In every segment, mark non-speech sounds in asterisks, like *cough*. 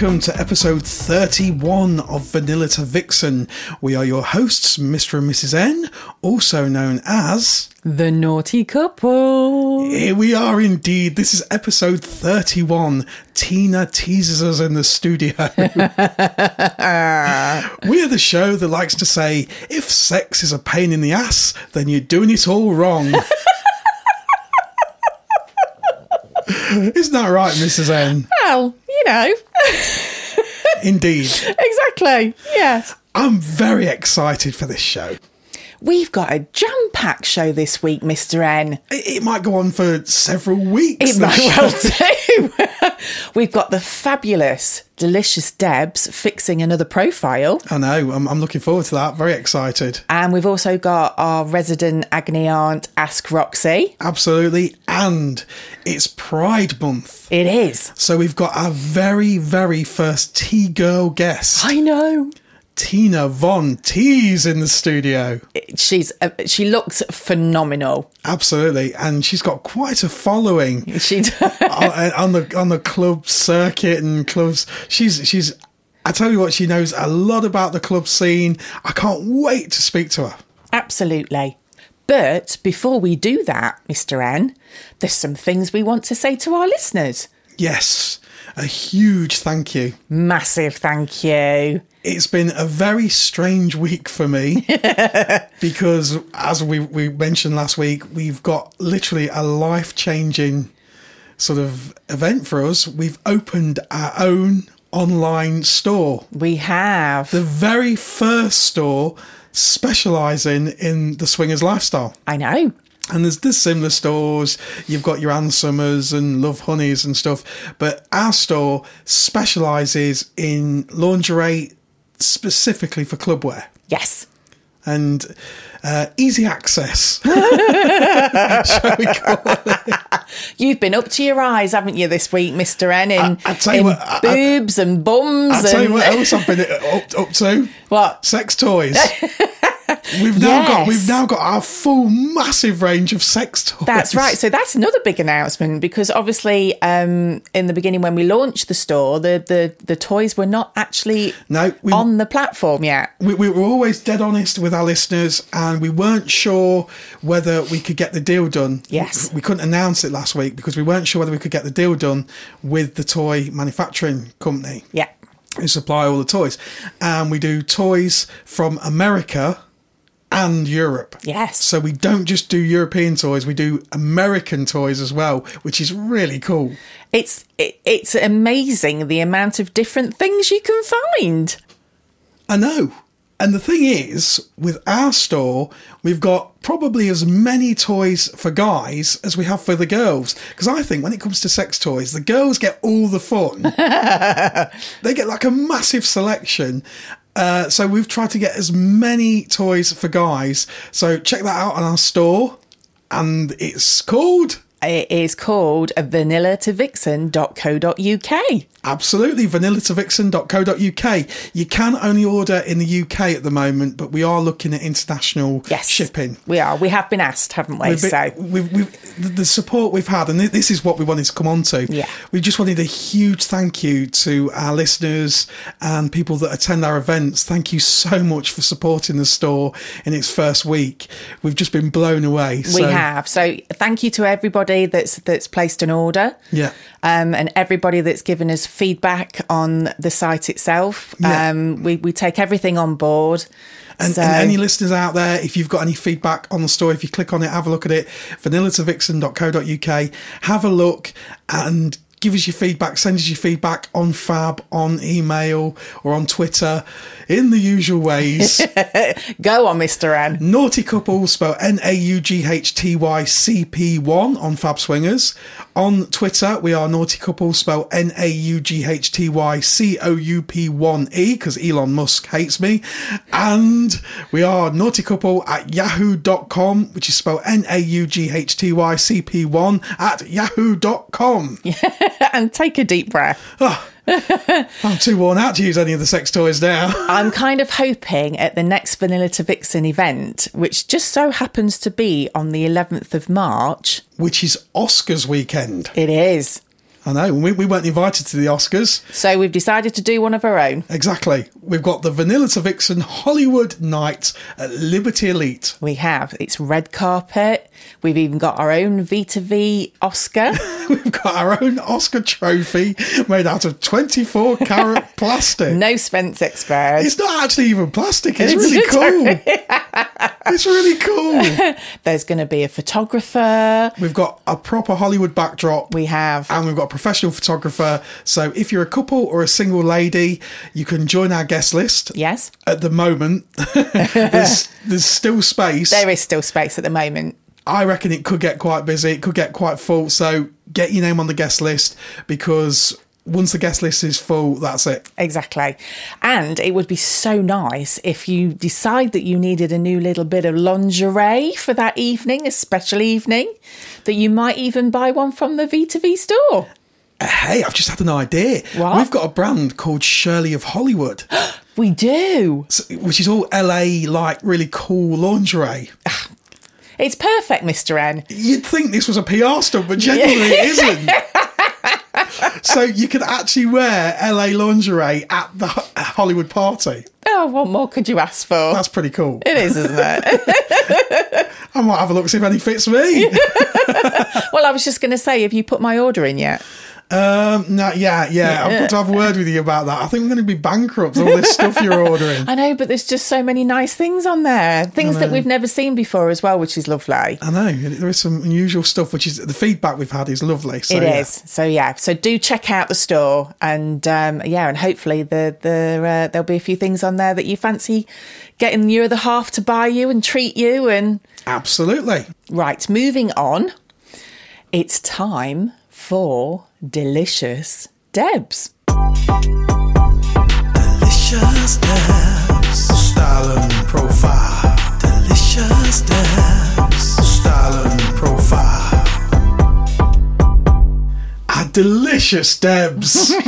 Welcome to episode 31 of Vanilla to Vixen. We are your hosts, Mr. and Mrs. N, also known as. The naughty couple. Here we are indeed. This is episode 31. Tina teases us in the studio. *laughs* we are the show that likes to say, if sex is a pain in the ass, then you're doing it all wrong. *laughs* Isn't that right, Mrs. N? Well, you know, Indeed. *laughs* exactly. Yes. I'm very excited for this show. We've got a jam packed show this week, Mr. N. It, it might go on for several weeks. It might show. well do. *laughs* We've got the fabulous, delicious Debs fixing another profile. I know. I'm, I'm looking forward to that. Very excited. And we've also got our resident agony aunt, Ask Roxy. Absolutely. And it's Pride Month. It is. So we've got our very, very first T girl guest, I know. Tina Vonteese, in the studio. She's uh, she looks phenomenal. Absolutely. And she's got quite a following *laughs* She on, on the on the club circuit and clubs. She's she's I tell you what, she knows a lot about the club scene. I can't wait to speak to her. absolutely. But before we do that, Mr. N, there's some things we want to say to our listeners. Yes, a huge thank you. Massive thank you. It's been a very strange week for me *laughs* because, as we, we mentioned last week, we've got literally a life changing sort of event for us. We've opened our own online store, We have. the very first store specializing in the swingers lifestyle. I know. And there's, there's similar stores. You've got your Ann Summers and Love Honeys and stuff. But our store specializes in lingerie specifically for clubwear Yes. and uh, easy access. *laughs* Shall we call it? You've been up to your eyes, haven't you, this week, Mr. N? In, I you in what, I- I- boobs and bums I'll tell and you what else I've been up, up to. what? Sex toys. *laughs* *laughs* We've now got we've now got our full massive range of sex *laughs* toys. That's right. So that's another big announcement because obviously, um, in the beginning when we launched the store, the the, the toys were not actually No, we- on the platform yet. we, we were always dead honest with our listeners and we weren't sure whether we could get the deal done. Yes. We couldn't announce it last week because we weren't sure whether we could get the deal done with the toy manufacturing company Yeah. who supply all the toys. And we do toys from America and Europe. Yes. So we don't just do European toys, we do American toys as well, which is really cool. It's it, it's amazing the amount of different things you can find. I know. And the thing is, with our store, we've got probably as many toys for guys as we have for the girls. Because I think when it comes to sex toys, the girls get all the fun. *laughs* they get like a massive selection. Uh, so we've tried to get as many toys for guys. So check that out on our store. And it's called It is called vanilla to vanillatoVixen.co.uk. Absolutely, vanillatoVixen.co.uk. You can only order in the UK at the moment, but we are looking at international Yes, shipping. We are. We have been asked, haven't we? Been- so we've, we've, the- the support we've had, and this is what we wanted to come on to. Yeah. We just wanted a huge thank you to our listeners and people that attend our events. Thank you so much for supporting the store in its first week. We've just been blown away. we So, have. So thank you to everybody that's that's placed an order. Yeah. Um, and everybody that's given us feedback on the site itself. Yeah. Um, we, we take everything on board. And, So- and any listeners out there, if you've got any feedback on the store, if you click on it, have a look at it, vanillatoVixen.co.uk, have a look and give us your feedback, send us your feedback on Fab, on email, or on Twitter in the usual ways. *laughs* Go on, Mr. N. Naughty Couple, spell N A U G H T Y C P 1 on Fab Swingers. On Twitter, we are Naughty Couple, spell N A U G H T Y C O U P 1 E, because Elon Musk hates me. And we are Naughty Couple at yahoo.com, which is spelled N A U G H T Y C P 1 at yahoo.com. *laughs* *laughs* and take a deep breath. *sighs* Oh, I'm too worn out to use any of the sex toys now. *laughs* I'm kind of hoping at the next Vanilla to Vixen event, which just so happens to be on the 11th of March. Which is Oscars weekend. It is. I know, we, we weren't invited to the Oscars. So we've decided to do one of our own. Exactly. We've got the Vanilla to Vixen Hollywood Night at Liberty Elite. We have. It's red carpet. We've even got our own V2V Oscar. *laughs* We've got our own Oscar trophy made out of 24 carat *laughs* plastic. no Spence expert. It's not actually even plastic. It's *laughs* It's really cool. It's really cool. *laughs* There's going to be a photographer. We've got a proper Hollywood backdrop. We have. and we've got a professional photographer. So if you're a couple or a single lady, you can join our guest list. Yes, At the moment, *laughs* there's, there's still space. there is still space at the moment. I reckon it could get quite busy. It could get quite full. So get your name on the guest list because once the guest list is full, that's it. Exactly. And it would be so nice if you decide that you needed a new little bit of lingerie for that evening, a special evening, that you might even buy one from the V2V store. Uh, hey, I've just had an idea. What? We've got a brand called Shirley of Hollywood, *gasps* We do. which is all LA like really cool lingerie. *sighs* It's perfect, Mr. N. You'd think this was a PR stunt, but genuinely it isn't. *laughs* *laughs* so you could actually wear LA lingerie at the Hollywood party. Oh, what more could you ask for? That's pretty cool. it is, isn't it? *laughs* *laughs* I might have a look see if any fits me. well, I was just going to say, have you put my order in yet? Um, no, yeah, yeah. I've got to have a word with you about that. I think we're going to be bankrupt. All this stuff you're *laughs* ordering. I know, but there's just so many nice things on there. Things that we've never seen before as well, which is lovely. I know there is some unusual stuff, which is the feedback we've had is lovely. So, It yeah. is. So yeah. So do check out the store, and um, yeah, and hopefully the the uh, there'll be a few things on there that you fancy getting your other half to buy you and treat you. And absolutely. right, moving on. It's time for delicious Debs. Delicious Debs, style and profile. Delicious Debs, style and profile. Ah, delicious Debs. *laughs*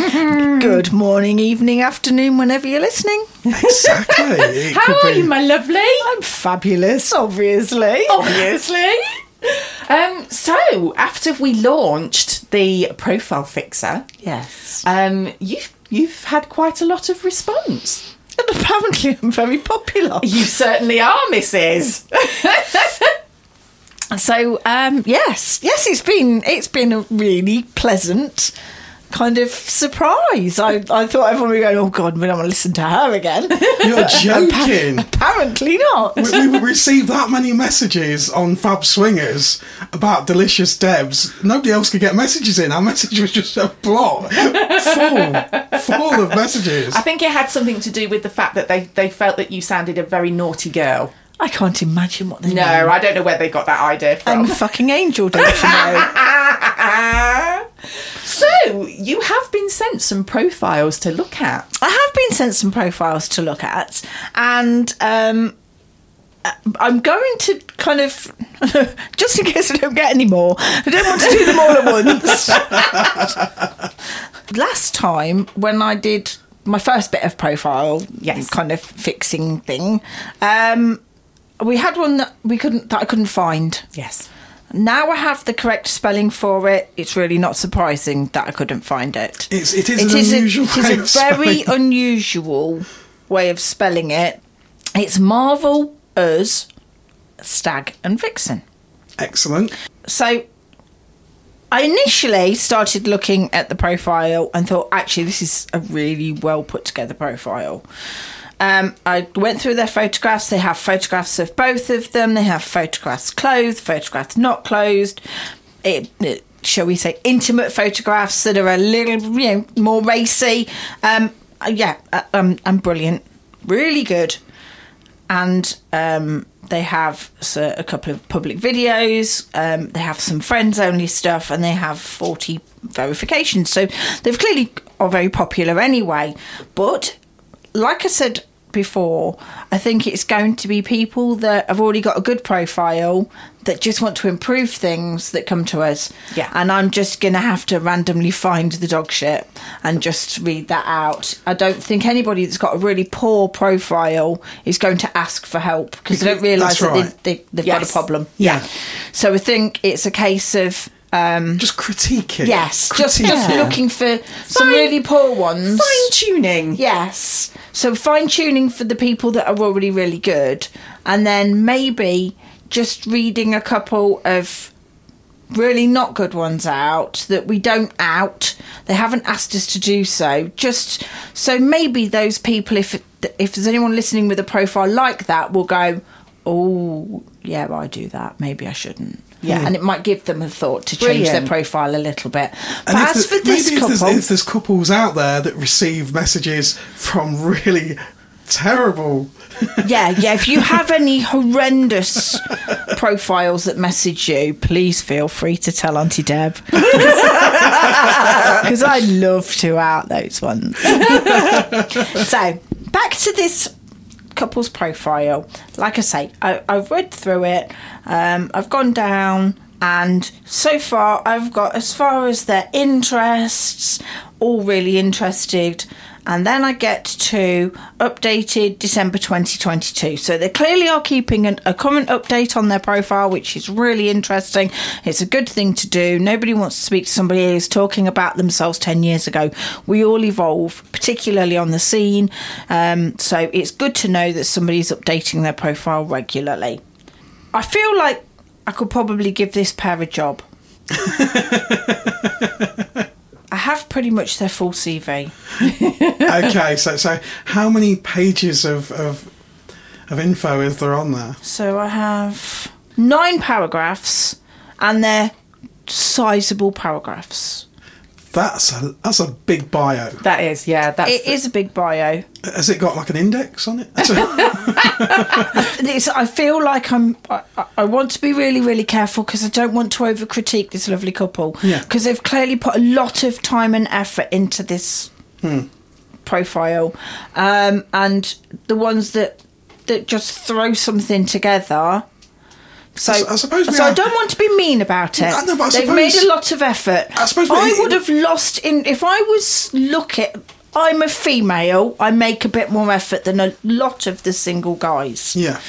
Good morning, evening, afternoon, whenever you're listening. exactly. It How could are be- you, my lovely? I'm fabulous, obviously. Obviously. Um, so after we launched the profile fixer, Yes. um, you've you've had quite a lot of response. And apparently I'm very popular. You certainly are, Mrs. *laughs* So um, yes, yes, it's been it's been a really pleasant kind of surprise. I, I thought everyone would go, oh god, we don't want to listen to her again. *laughs* You're joking. *laughs* apparently not. we, we received that many messages on Fab Swingers about delicious Debs. Nobody else could get messages in. Our message was just a blot, full, full of messages. I think it had something to do with the fact that they, they felt that you sounded a very naughty girl. I can't imagine what they No, mean. I don't know where they got that idea from. I'm a fucking angel, don't you know? *laughs* so you have been sent some profiles to look at. I have been sent some profiles to look at, and um, uh, I'm going to kind of, *laughs* just in case I don't get any more, I don't want to do them all at once. *laughs* Last time, when I did my first bit of profile, Yes. kind of fixing thing, um, we had one that we couldn't that I couldn't find. Yes. Now I have the correct spelling for it. It's really not surprising that I couldn't find it. It's, it is It an is, a, unusual it way is of a very spelling. unusual way of spelling it. It's Marvel us Stag and Vixen. Excellent. So I initially started looking at the profile and thought, actually, this is a really well put together profile. Um, I went through their photographs. They have photographs of both of them. They have photographs clothed, photographs not closed. It, it, shall we say, intimate photographs that are a little, you know, more racy. Um, uh, yeah, uh, um, I'm brilliant, really good. And um, they have so, a couple of public videos. Um, they have some friends only stuff, and they have 40 verifications. So they've clearly are very popular anyway. But like I said before, I think it's going to be people that have already got a good profile that just want to improve things that come to us. Yeah. And I'm just going to have to randomly find the dog shit and just read that out. I don't think anybody that's got a really poor profile is going to ask for help because they don't realise that right. they, they, they've got a problem. Yeah. So I think it's a case of. Um, Just critiquing. it. Yes, just, Critique just it. looking for some really poor ones. Fine tuning. Yes. So fine tuning for the people that are already really good, and then maybe just reading a couple of really not good ones out that we don't out. They haven't asked us to do so. Just so maybe those people, if if there's anyone listening with a profile like that, will go, oh yeah, I do that. Maybe I shouldn't. Yeah. and it might give them a thought to change their profile a little bit. But And as the- for this couple, if there's, if there's couples out there that receive messages from really terrible, *laughs* yeah, yeah. If you have any horrendous profiles that message you, please feel free to tell Auntie Deb. *laughs* Because I'd love to out those ones. *laughs* so, back to this couple's profile. Like I say, I, I've read through it, um, I've gone down, and so far I've got as far as their interests, all really interested. And then I get to updated December 2022. So they clearly are keeping an, a current update on their profile, which is really interesting. It's a good thing to do. Nobody wants to speak to somebody who's talking about themselves 10 years ago. We all evolve, particularly on the scene. Um, so it's good to know that somebody's updating their profile regularly. I feel like I could probably give this pair a job. *laughs* I have pretty much their full CV. *laughs* okay, so so how many pages of of, of info is there on there? So I have nine paragraphs, and they're sizable paragraphs. That's a that's a big bio. That is, yeah. That's It is a big bio. Has it got like an index on it? That's *laughs* *laughs* It's, I feel like I'm. I, I- I want to be really, really careful because I don't want to over critique this lovely couple. Yeah. Because they've clearly put a lot of time and effort into this profile, um, and the ones that that just throw something together. So, I I suppose so I don't want to be mean about it. I know, but I They've made a lot of effort. I suppose I would have lost in if I was looking. I'm a female. I make a bit more effort than a lot of the single guys. yeah.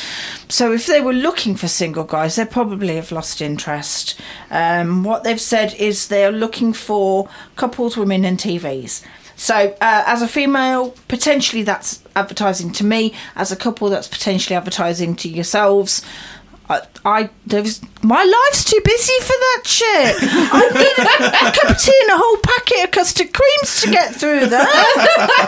So if they were looking for single guys, they probably have lost interest. Um, what they've said is they're looking for couples, women, and TVs. So uh, as a female, potentially that's advertising to me. As a couple, that's potentially advertising to yourselves. I, I there's my life's too busy for that shit. I need a, a cup of tea and a whole packet of custard creams to get through that.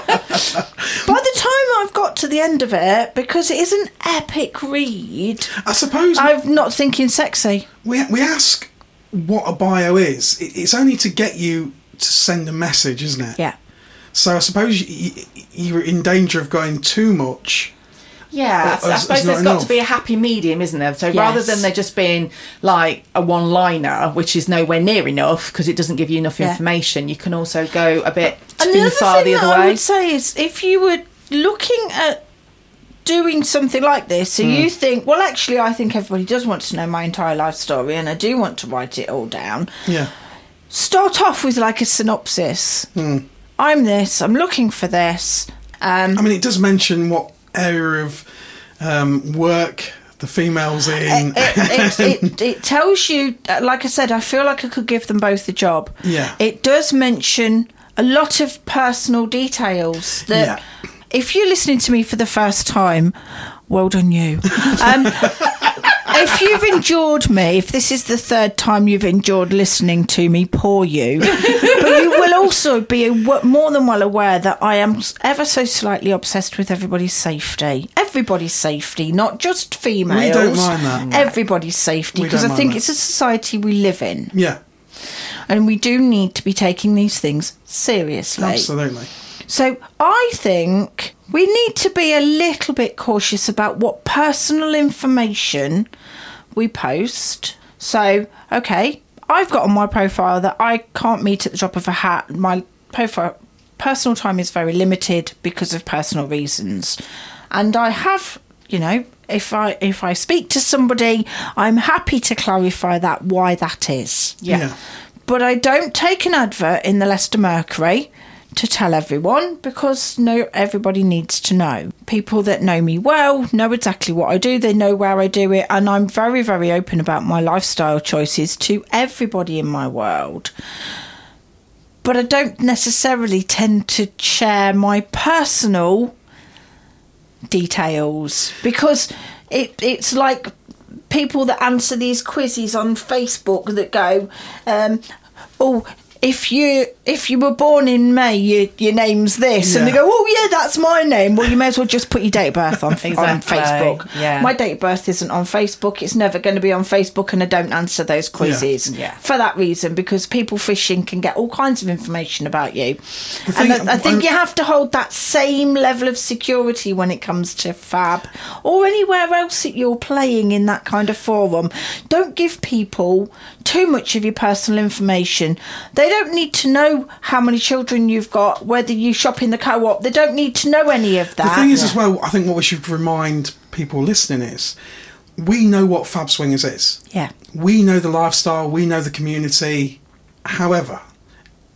By the time I've got to the end of it, because it is an epic read, I suppose I'm not thinking sexy. we we ask what a bio is. It, it's only to get you to send a message, isn't it? Yeah. So I suppose y- y- you're in danger of going too much. Yeah, Or- or I suppose is there's not got to be a happy medium, isn't there? So rather than there just being like a one liner, which is nowhere near enough because it doesn't give you enough Yeah. information, you can also go a bit And the too other far thing the that other I way. would say is if you were looking at doing something like this, so you think, well, actually, I think everybody does want to know my entire life story, and I do want to write it all down. Yeah. Start off with like a synopsis. I'm this. I'm looking for this. Um, I mean, it does mention what area of um, work the female's in. it, it, it, *laughs* it tells you, like I said, I feel like I could give them both the job. Yeah. It does mention a lot of personal details that Yeah. if you're listening to me for the first time, well done you. Um, *laughs* if you've endured me, if this is the third time you've endured listening to me, poor you. but you will also be more than well aware that I am ever so slightly obsessed with everybody's safety. Everybody's safety, not just females. We don't mind that. Everybody's safety, because I think that. it's a society we live in, Yeah, and we do need to be taking these things seriously. absolutely. So I think we need to be a little bit cautious about what personal information we post. So, okay, I've got on my profile that I can't meet at the drop of a hat. My profile personal time is very limited because of personal reasons. And I have, you know, if I if I speak to somebody, I'm happy to clarify that why that is. Yeah. Yeah. But I don't take an advert in the Leicester Mercury to tell everyone because no everybody needs to know. People that know me well know exactly what I do, they know where I do it, and I'm very, very open about my lifestyle choices to everybody in my world. But I don't necessarily tend to share my personal details because it it's like people that answer these quizzes on Facebook that go, um, oh. If you if you were born in May, your your name's this, and they go, oh yeah, that's my name. Well, you may as well just put your date of birth on, *laughs* on Facebook. yeah. My date of birth isn't on Facebook. It's never going to be on Facebook, and I don't answer those quizzes Yeah. for that reason because people fishing can get all kinds of information about you. thing- and I, I think I'm- you have to hold that same level of security when it comes to Fab or anywhere else that you're playing in that kind of forum. Don't give people too much of your personal information. They don't need to know how many children you've got, whether you shop in the co-op. They don't need to know any of that. The thing is, as well, I think what we should remind people listening is we know what Fab Swingers is. yeah. We know the lifestyle, we know the community. However,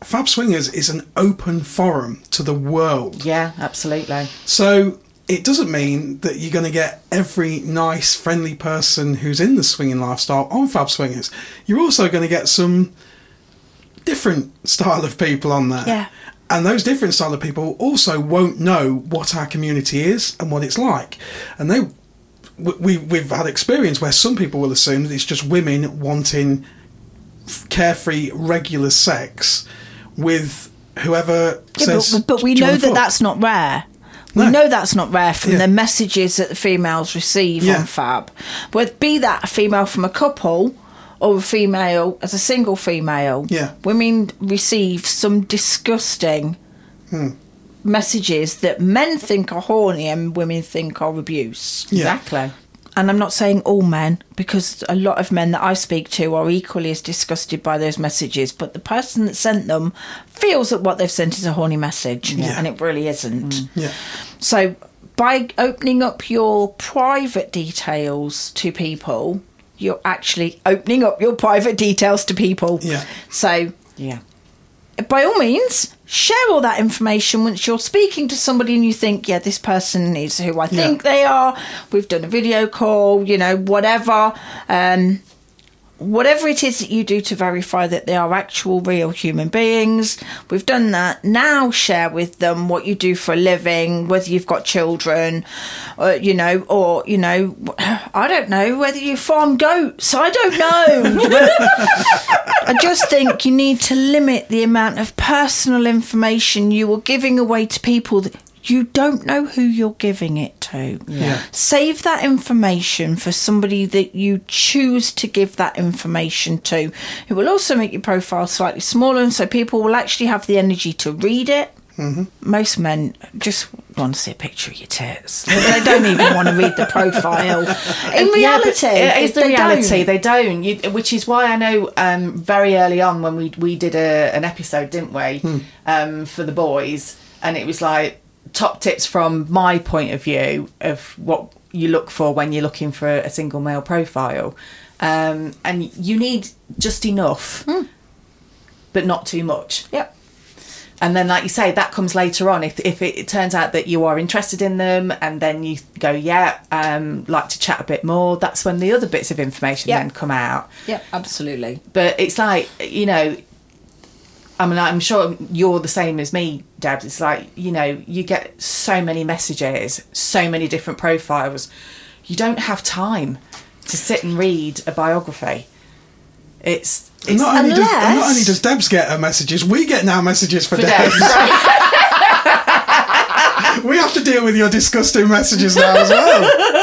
Fab Swingers is an open forum to the world. Yeah, absolutely. So it doesn't mean that you're going to get every nice, friendly person who's in the swinging lifestyle on Fab Swingers. You're also going to get some different style of people on there. Yeah. And those different style of people also won't know what our community is and what it's like. And they, we, we- we've had experience where some people will assume that it's just women wanting carefree, regular sex with whoever Yeah, says. but, but we know that fuck?" that's not rare. We No. know that's not rare from Yeah. the messages that the females receive Yeah. on Fab. Whether be that a female from a couple or a female as a single female, Yeah. women receive some disgusting Hmm. messages that men think are horny and women think are abuse. Yeah. Exactly. And I'm not saying all men, because a lot of men that I speak to are equally as disgusted by those messages. But the person that sent them feels that what they've sent is a horny message, Yeah. and it really isn't. Yeah. So, by opening up your private details to people, you're actually opening up your private details to people. Yeah. So, Yeah. by all means, share all that information once you're speaking to somebody and you think, yeah, this person is who I think they are. We've done a video call, you know, whatever. Um, whatever it is that you do to verify that they are actual real human beings we've done that. Now share with them what you do for a living whether you've got children or you know or you know *sighs* i don't know whether you farm goats. I don't know. *laughs* I just think you need to limit the amount of personal information you are giving away to people you don't know who you're giving it to Yeah. Save that information for somebody that you choose to give that information to. It will also make your profile slightly smaller, and so people will actually have the energy to read it. Mm-hmm. Most men just want to see a picture of your tits. They don't even want to read the profile. *laughs* In Yeah, reality, it is the they reality. don't. They don't, you, which is why I know um, very early on when we we did a, an episode, didn't we, um, for the boys, and it was like top tips from my point of view of what you look for when you're looking for a single male profile, um, and you need just enough, but not too much. Yep. And then, like you say, that comes later on. If if it, it turns out that you are interested in them, and then you go, yeah, um, like to chat a bit more. That's when the other bits of information Yeah. then come out. Yep. Absolutely. But it's like you know, I mean, I'm sure you're the same as me, Debs. It's like you know, you get so many messages, so many different profiles. You don't have time to sit and read a biography. It's, it's not, only does, not only does Debs get her messages, we get now messages for, for Debs. Debs. *laughs* We have to deal with your disgusting messages now as well. *laughs*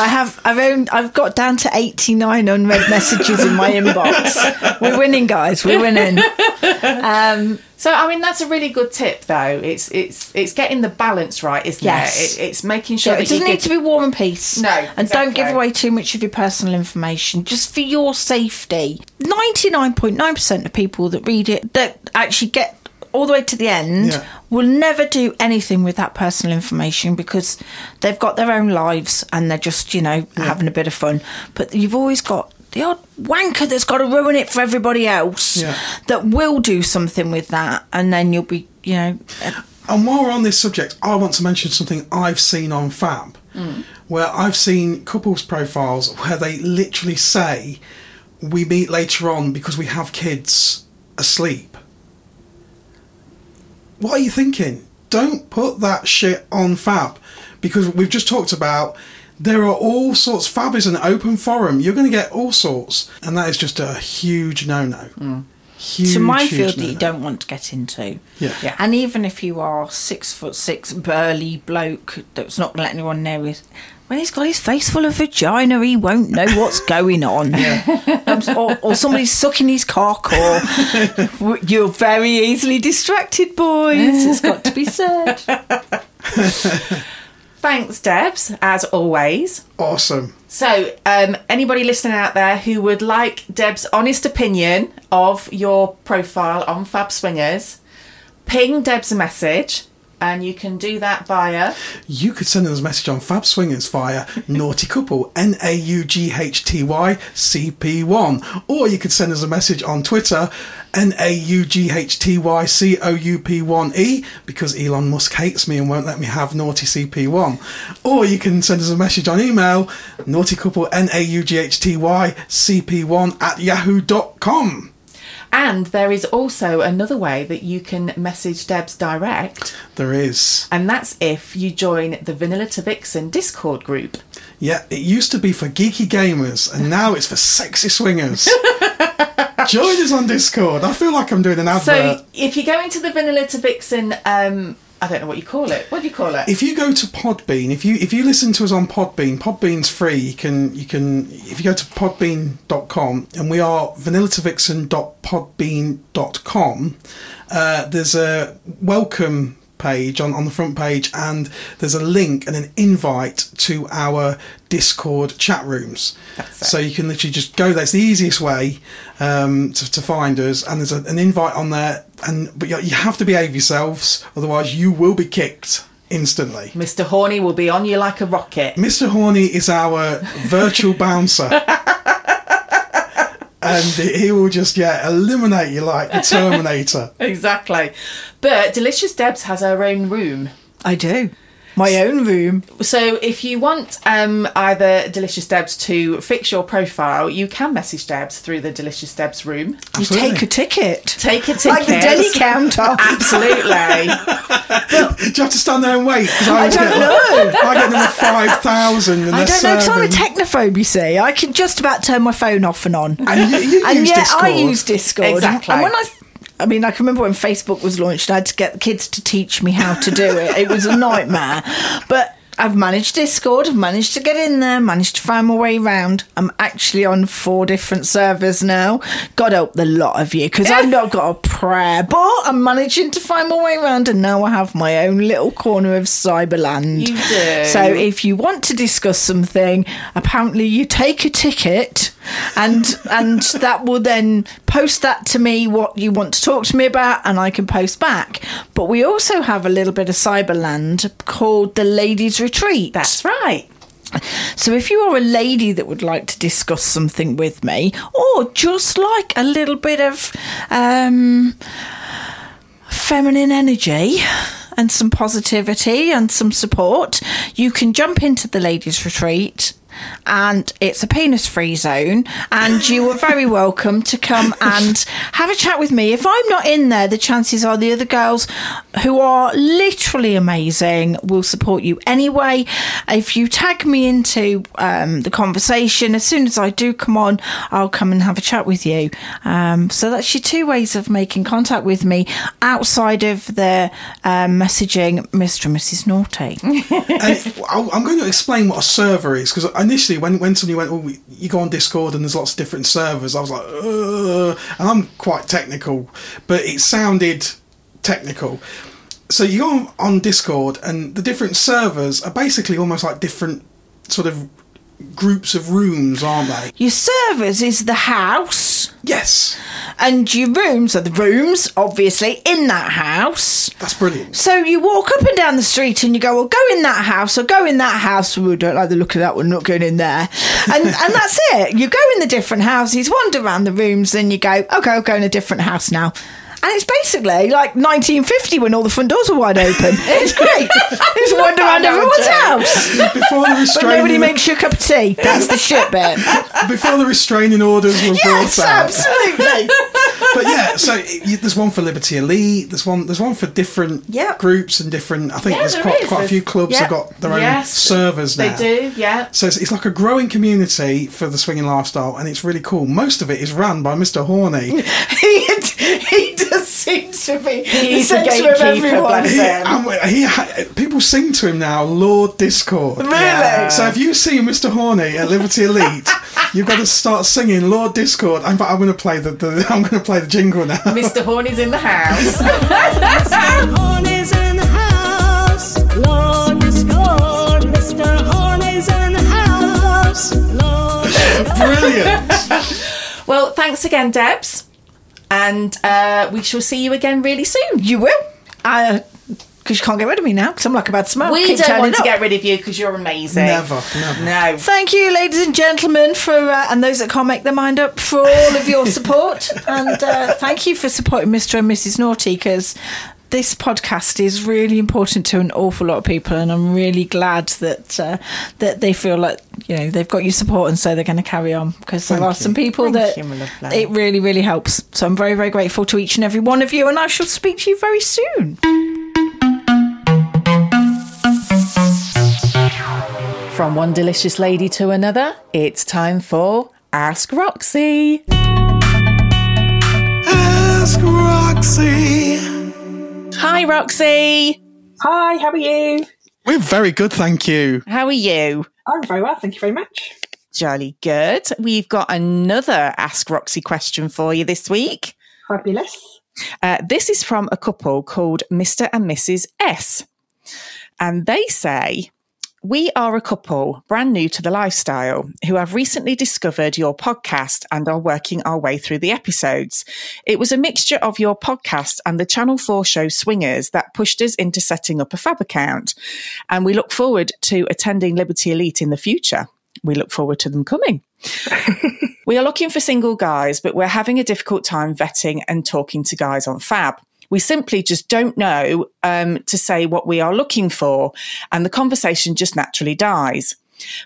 I have I've owned, I've got down to 89 unread messages in my *laughs* inbox. We're winning, guys. We're winning. Um, So I mean that's a really good tip though. It's it's it's getting the balance right, isn't Yes. it? it? It's making sure yeah, that it doesn't need to be war and peace. No, and don't give away too much of your personal information, just for your safety. Ninety-nine point nine percent of people that read it that actually get all the way to the end Yeah. will never do anything with that personal information because they've got their own lives and they're just you know having a bit of fun. But you've always got the odd wanker that's got to ruin it for everybody else Yeah. that will do something with that, and then you'll be you know. uh, And while we're on this subject, I want to mention something I've seen on Fab, where I've seen couples profiles where they literally say, "We meet later on because we have kids asleep." What are you thinking? Don't put that shit on Fab, because we've just talked about. There are all sorts. Fab is an open forum. You're going to get all sorts, and that is just a huge no-no. Mm. Huge, it's a minefield huge that you no-no. don't want to get into. Yeah. Yeah. And even if you are six foot six burly bloke that's not going to let anyone know his. When he's got his face full of vagina, he won't know what's *laughs* going on. Um, or, or somebody's sucking his cock, or *laughs* you're very easily distracted, boys. It's got to be said. *laughs* Thanks, Debs, as always. Awesome. So, um, anybody listening out there who would like Deb's honest opinion of your profile on Fab Swingers, ping Deb's a message, and you can do that via. You could send us a message on Fab Swingers via *laughs* Naughty Couple, N A U G H T Y C P 1. Or you could send us a message on Twitter, N A U G H T Y C O U P 1 E, because Elon Musk hates me and won't let me have Naughty CP1. Or you can send us a message on email, Naughty Couple, N A U G H T Y CP1 at yahoo.com. And there is also another way that you can message Debs direct, There is. and that's if you join the Vanilla to Vixen Discord group. Yeah, it used to be for geeky gamers, and *laughs* now it's for sexy swingers. Join us on Discord. I feel like I'm doing an advert. So, if you go into the Vanilla to Vixen, um, I don't know what you call it. What do you call it? if you go to Podbean, if you if you listen to us on Podbean, Podbean's free. You can you can if you go to podbean.com and we are vanillatoVixen.podbean.com. Uh, there's a welcome page on, on the front page and there's a link and an invite to our Discord chat rooms. So you can literally just go there. It's the easiest way um, to, to find us, and there's a, an invite on there. And but you, you have to behave yourselves, otherwise you will be kicked instantly. Mr. Horny will be on you like a rocket. Mr. Horny is our virtual bouncer. *laughs* And he will just yeah eliminate you like the *laughs* Terminator. Exactly. But Delicious Debs has her own room. I do. My own room. So if you want um, either Delicious Debs to fix your profile, you can message Debs through the Delicious Debs room. You take a ticket. Take a ticket. Like the deli counter. Absolutely. *laughs* Do you have to stand there and wait? I, always don't get, know. *laughs* I get number five thousand, and I don't know, 'cause I'm a technophobe, you see. I can just about turn my phone off and on. And you, you and use yet Discord. I use Discord. Exactly. And when I, I mean, I can remember when Facebook was launched, I had to get the kids to teach me how to do it. It was a nightmare. But I've managed Discord, I've managed to get in there, managed to find my way around. I'm actually on four different servers now. God help the lot of you, because I've not got a prayer, but I'm managing to find my way around, and now I have my own little corner of Cyberland. You do. So if you want to discuss something, apparently you take a ticket and and that will then post that to me what you want to talk to me about and I can post back. But we also have a little bit of Cyberland called the Ladies Retreat. That's right. So if you are a lady that would like to discuss something with me, or just like a little bit of um, feminine energy and some positivity and some support, you can jump into the ladies' retreat and it's a penis free zone. And you are very welcome to come and have a chat with me. If I'm not in there, the chances are the other girls who are literally amazing will support you anyway. If you tag me into um, the conversation, as soon as I do come on, I'll come and have a chat with you. Um, so that's your two ways of making contact with me outside of the um, messaging Mr. and Mrs. Naughty. *laughs* and I'm going to explain what a server is because initially, when when somebody went, oh, you go on Discord and there's lots of different servers, I was like, Ugh. and I'm quite technical, but it sounded technical. So you go on, on Discord, and the different servers are basically almost like different sort of groups of rooms, aren't they? Your servers is the house, Yes, and your rooms are the rooms, obviously, in that house. that's brilliant. So you walk up and down the street and you go, well, go in that house or go in that house. We don't like the look of that one, not going in there. And *laughs* and that's it. You go in the different houses, wander around the rooms, then you go, okay, I'll go in a different house now. And it's basically like 1950 when all the front doors were wide open. *laughs* It's great. Just wander around everyone's house. Before the But nobody makes you a cup of tea. That's the shit bit. *laughs* before the restraining orders were Yes, brought out. absolutely. *laughs* but yeah, so it, there's one for Liberty Elite. There's one. There's one for different Yep. groups and different. I think Yeah, there's there quite is. quite a few clubs yep. have got their own Yes, servers now. They do, yeah. So it's, it's like a growing community for the swinging lifestyle, and it's really cool. Most of it is run by Mr. Horny. he, he *laughs* does seem to be He's the the centre of everyone. bless He, him. he, people sing to him now, Lord Discord. Really? So if you see Mr. Horny at Liberty Elite, *laughs* you've got to start singing Lord Discord. In fact, I'm going to play the, the *laughs* I'm going to play the jingle now. Mr. Horny's in the house. Mr. Horny's in the house. Lord Discord. Mr. Horny's in the house. Lord. Brilliant. well, thanks again, Debs. And uh, we shall see you again really soon. You will. Because you can't get rid of me now, because I'm like about to smoke. We Keep don't want to up. get rid of you because you're amazing. Never, never. No. Thank you, ladies and gentlemen, for uh, and those that can't make their mind up for all of your support, *laughs* and uh, thank you for supporting Mr. and Mrs. Naughty because this podcast is really important to an awful lot of people, and I'm really glad that uh, that they feel like you know they've got your support, and so they're going to carry on because there Thank are you. some people Thank that you, it really really helps. So I'm very very grateful to each and every one of you, and I shall speak to you very soon. From one delicious lady to another, it's time for Ask Roxy. Ask Roxy. Hi, Roxy. Hi, how are you? We're very good, thank you. How are you? I'm very well, thank you very much. Jolly good. We've got another Ask Roxy question for you this week. Fabulous. Uh, this is from a couple called Mr. and Mrs. S. And they say, We are a couple brand new to the lifestyle who have recently discovered your podcast and are working our way through the episodes. It was a mixture of your podcast and the Channel 4 show Swingers that pushed us into setting up a Fab account. And we look forward to attending Liberty Elite in the future. We look forward to them coming. *laughs* We are looking for single guys, but we're having a difficult time vetting and talking to guys on Fab. We simply just don't know um, to say what we are looking for, and the conversation just naturally dies.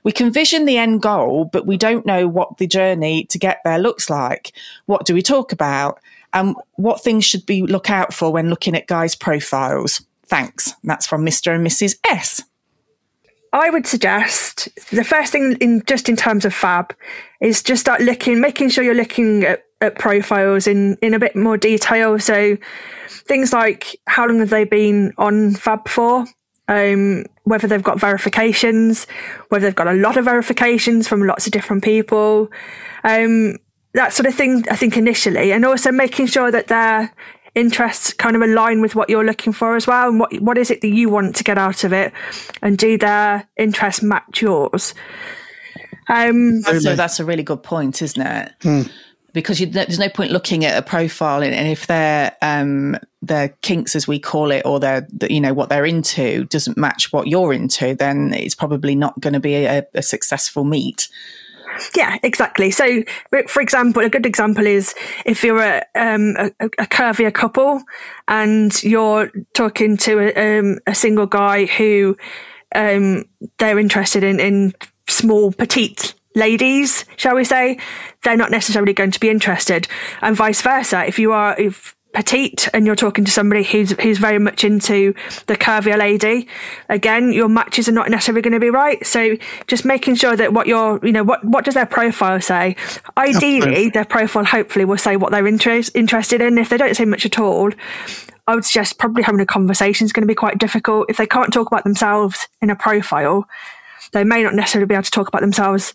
We can vision the end goal, but we don't know what the journey to get there looks like. What do we talk about? And what things should we look out for when looking at guys' profiles? Thanks. That's from Mr. and Mrs. S. I would suggest the first thing in just in terms of fab is just start looking, making sure you're looking at, at profiles in, in a bit more detail. So things like how long have they been on fab for? Um, whether they've got verifications, whether they've got a lot of verifications from lots of different people, um, that sort of thing. I think initially, and also making sure that their interests kind of align with what you're looking for as well, and what what is it that you want to get out of it, and do their interests match yours? Um, So that's a really good point, isn't it? Because you, there's no point looking at a profile, and, and if their um, their kinks, as we call it, or their you know what they're into doesn't match what you're into, then it's probably not going to be a, a successful meet. Yeah, exactly. So, for example, a good example is if you're a, um, a, a curvier couple and you're talking to a, um, a single guy who um, they're interested in, in small, petite ladies, shall we say, they're not necessarily going to be interested. And vice versa. If you are if petite and you're talking to somebody who's who's very much into the curvier lady, again, your matches are not necessarily going to be right. So just making sure that what your you know what what does their profile say? Ideally, their profile hopefully will say what they're interest, interested in. If they don't say much at all, I would suggest probably having a conversation is going to be quite difficult. If they can't talk about themselves in a profile, they may not necessarily be able to talk about themselves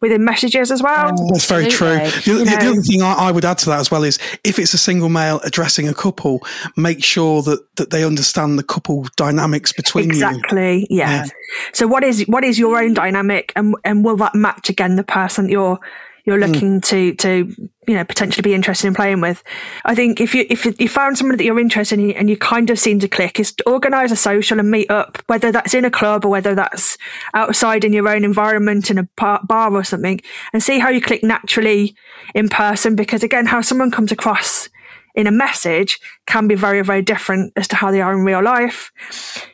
within messages as well. That's very true. Absolutely. The, the- the other thing I, I would add to that as well is if it's a single male addressing a couple, make sure that, that they understand the couple dynamics between you. Exactly. Yeah. Yeah. So what is what is your own dynamic, and and will that match again the person you're you're hmm. looking to to you know potentially be interested in playing with? I think if you if you found somebody that you're interested in and you kind of seem to click, is to organise a social and meet up, whether that's in a club or whether that's outside in your own environment in a bar or something, and see how you click naturally in person. Because again, how someone comes across in a message can be very, very different as to how they are in real life.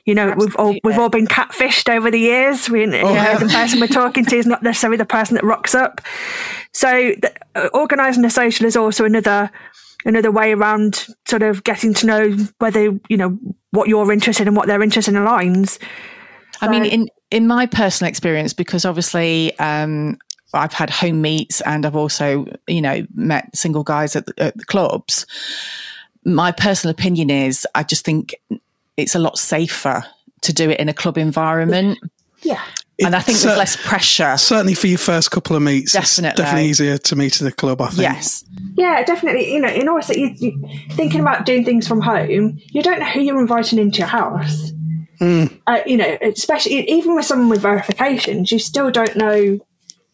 You know, we've all we've all been catfished over the years. We, you know, the person we're talking to is not necessarily the person that rocks up. So, the, uh, organising a social is also another another way around sort of getting to know whether you know what you're interested in, what they're interested in aligns. I mean, in in my personal experience, because obviously um, I've had home meets and I've also, you know, met single guys at the, at the clubs. My personal opinion is, I just think it's a lot safer to do it in a club environment, Yeah. and I think Cer- there's less pressure. Certainly for your first couple of meets, Definitely. it's definitely easier to meet at the club, I think. Yes, Yeah, definitely. You know, in order that you, you thinking about doing things from home, you don't know who you're inviting into your house. Uh, you know, especially even with someone with verifications, you still don't know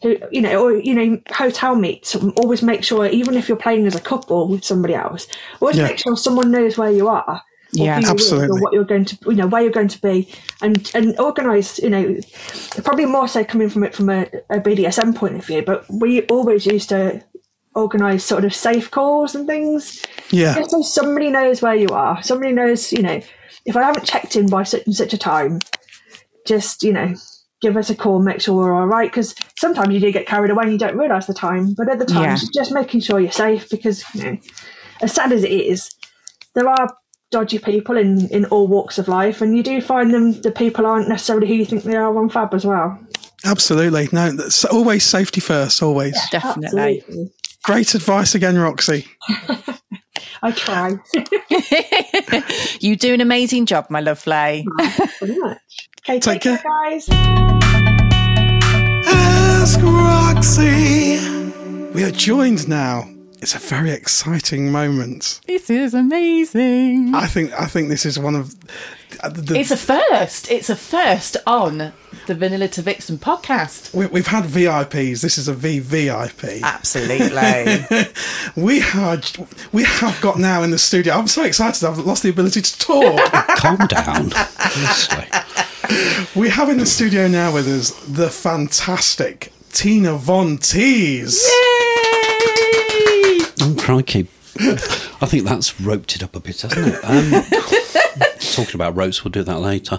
who. You know, or you know, hotel meets. Always make sure, even if you're playing as a couple with somebody else, always Yeah. make sure someone knows where you are. Yeah, you're absolutely. Or what you're going to, you know, where you're going to be, and and organise. You know, probably more so coming from it from a, a BDSM point of view. But we always used to organise sort of safe calls and things. Yeah. Just so somebody knows where you are. Somebody knows, you know, if I haven't checked in by such and such a time, just, you know, give us a call, make sure we're all right. Because sometimes you do get carried away and you don't realise the time. But at the time, Yeah. just making sure you're safe because, you know, as sad as it is, there are dodgy people in, in all walks of life. And you do find them, the people aren't necessarily who you think they are on Fab as well. Absolutely. No, that's always safety first, always. definitely. Absolutely. Great advice again, Roxy. *laughs* I try. *laughs* You do an amazing job, my lovely. Pretty much. Okay, Take take, care, care. guys. Ask Roxy. We are joined now. It's a very exciting moment. This is amazing. I think I think this is one of the, It's a first. It's a first on the Vanilla to Vixen podcast. we, we've had VIPs. This is a VVIP. Absolutely. *laughs* We had we have got now in the studio. I'm so excited. I've lost the ability to talk. *laughs* Calm down. Honestly. we have in the studio now with us the fantastic Tina Von Teese. Oh, crikey. I think that's roped it up a bit, hasn't it? Um, *laughs* talking about ropes, we'll do that later.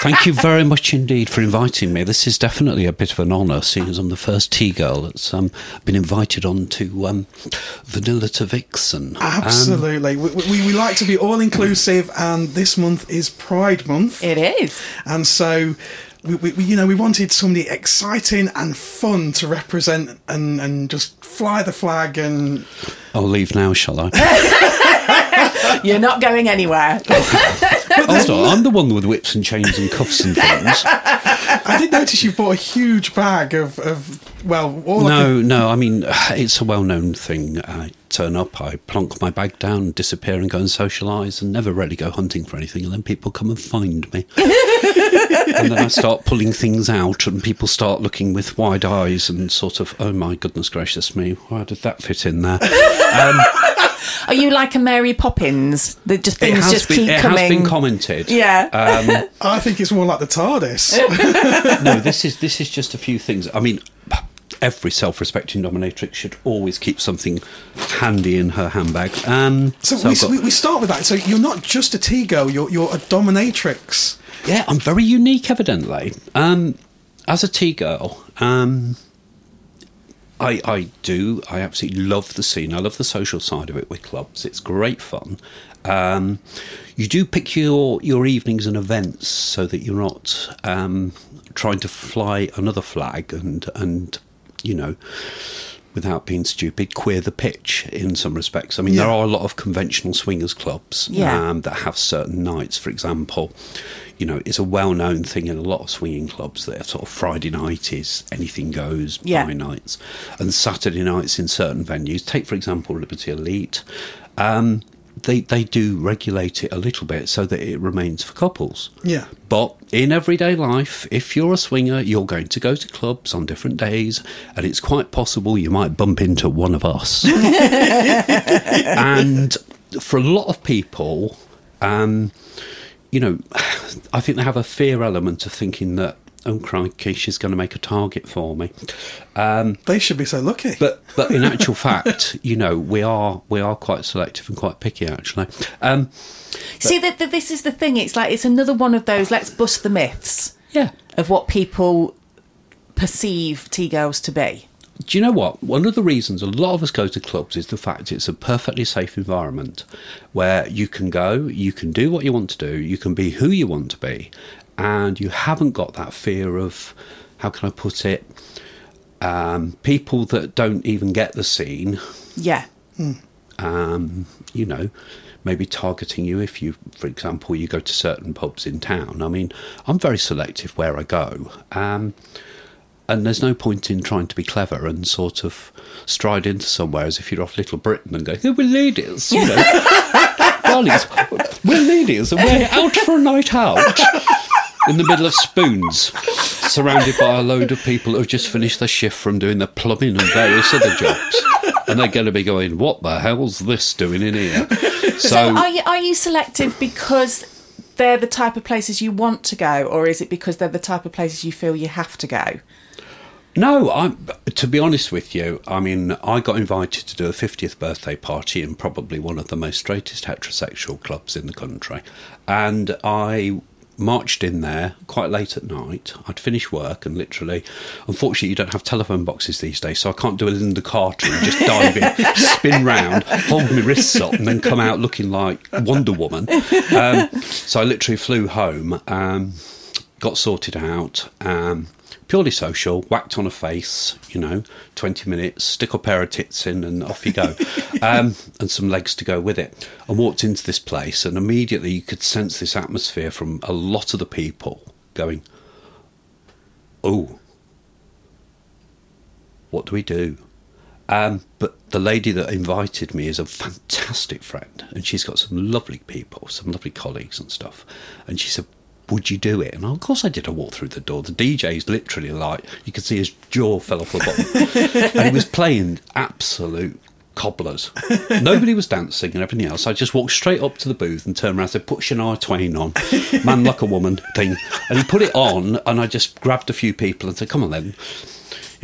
Thank you very much indeed for inviting me. This is definitely a bit of an honour, seeing as I'm the first T girl that's um, been invited on to um, Vanilla to Vixen. Um, Absolutely. we, we, we like to be all inclusive, and this month is Pride Month. it is. And so, we, we, we- you know, we wanted somebody exciting and fun to represent and, and just fly the flag. And I'll leave now, shall I? *laughs* You're not going anywhere. Hold on, I'm the one with whips and chains and cuffs and things. *laughs* I did notice you bought a huge bag of, of well, all I No, no. I mean, *sighs* it's a well-known thing. I turn up, I plonk my bag down, disappear, and go and socialise, and never really go hunting for anything. And then people come and find me, *laughs* and then I start pulling things out, and people start looking with wide eyes and sort of, "Oh my goodness gracious me, why did that fit in there?" *laughs* Are you like a Mary Poppins? That just things just been, keep it coming. has been commented. yeah. Um, *laughs* I think it's more like the TARDIS. no, this is this is just a few things. I mean, every self-respecting dominatrix should always keep something handy in her handbag. Um, So, so we, got- we, we start with that. So you're not just a T girl, you're, you're a dominatrix. Yeah, I'm very unique, evidently. Um, as a T girl, um, I, I do. I absolutely love the scene. I love the social side of it with clubs. It's great fun. Um, you do pick your, your evenings and events so that you're not um, trying to fly another flag and and you know without being stupid, queer the pitch in some respects. I mean, there are a lot of conventional swingers clubs Yeah. um, that have certain nights. For example, you know, it's a well-known thing in a lot of swinging clubs that sort of Friday night is anything goes Yeah. nights, and Saturday nights in certain venues. Take for example Liberty Elite. Um, they they do regulate it a little bit so that it remains for couples. Yeah. But in everyday life, if you're a swinger, you're going to go to clubs on different days, and it's quite possible you might bump into one of us. *laughs* and for a lot of people, um, you know, *sighs* I think they have a fear element of thinking that, oh crikey, she's going to make a target for me. Um, They should be so lucky. but but in *laughs* actual fact, you know, we are we are quite selective and quite picky actually. Um, See, that that this is the thing. It's like it's another one of those. Let's bust the myths yeah. of what people perceive T girls to be. Do you know what? One of the reasons a lot of us go to clubs is the fact it's a perfectly safe environment where you can go, you can do what you want to do, you can be who you want to be, and you haven't got that fear of, how can I put it, um, people that don't even get the scene, Yeah, um, you know, maybe targeting you if you, for example, you go to certain pubs in town. I mean, I'm very selective where I go. Um, and there's no point in trying to be clever and sort of stride into somewhere as if you're off Little Britain and go, oh, we're ladies, you know. *laughs* Darlings, we're ladies and we're out for a night out in the middle of spoons, surrounded by a load of people who have just finished their shift from doing the plumbing and various other jobs. And they're going to be going, what the hell's this doing in here? So, So are you are you selective because they're the type of places you want to go, or is it because they're the type of places you feel you have to go? No, I'm, to be honest with you, I mean, I got invited to do a 50th birthday party in probably one of the most straightest heterosexual clubs in the country. And I marched in there quite late at night. I'd finished work and literally, unfortunately, you don't have telephone boxes these days, so I can't do a Lynda Carter and just dive in, *laughs* spin round, hold my wrists up, and then come out looking like Wonder Woman. Um, so I literally flew home. Um, got sorted out. Um, purely social, whacked on a face, you know, 20 minutes, stick a pair of tits in, and off you go. *laughs* um, and some legs to go with it. I walked into this place, and immediately you could sense this atmosphere from a lot of the people going, Oh, what do we do? Um, but the lady that invited me is a fantastic friend, and she's got some lovely people, some lovely colleagues and stuff. And she said, "Would you do it?" And of course I did. I walked through the door. The DJ's literally like you could see his jaw fell off the bottom, *laughs* and he was playing absolute cobblers. Nobody was dancing and everything else. I just walked straight up to the booth and turned around and said, "Put Shania Twain on, Man Like a Woman" thing, and he put it on, and I just grabbed a few people and said, "Come on then."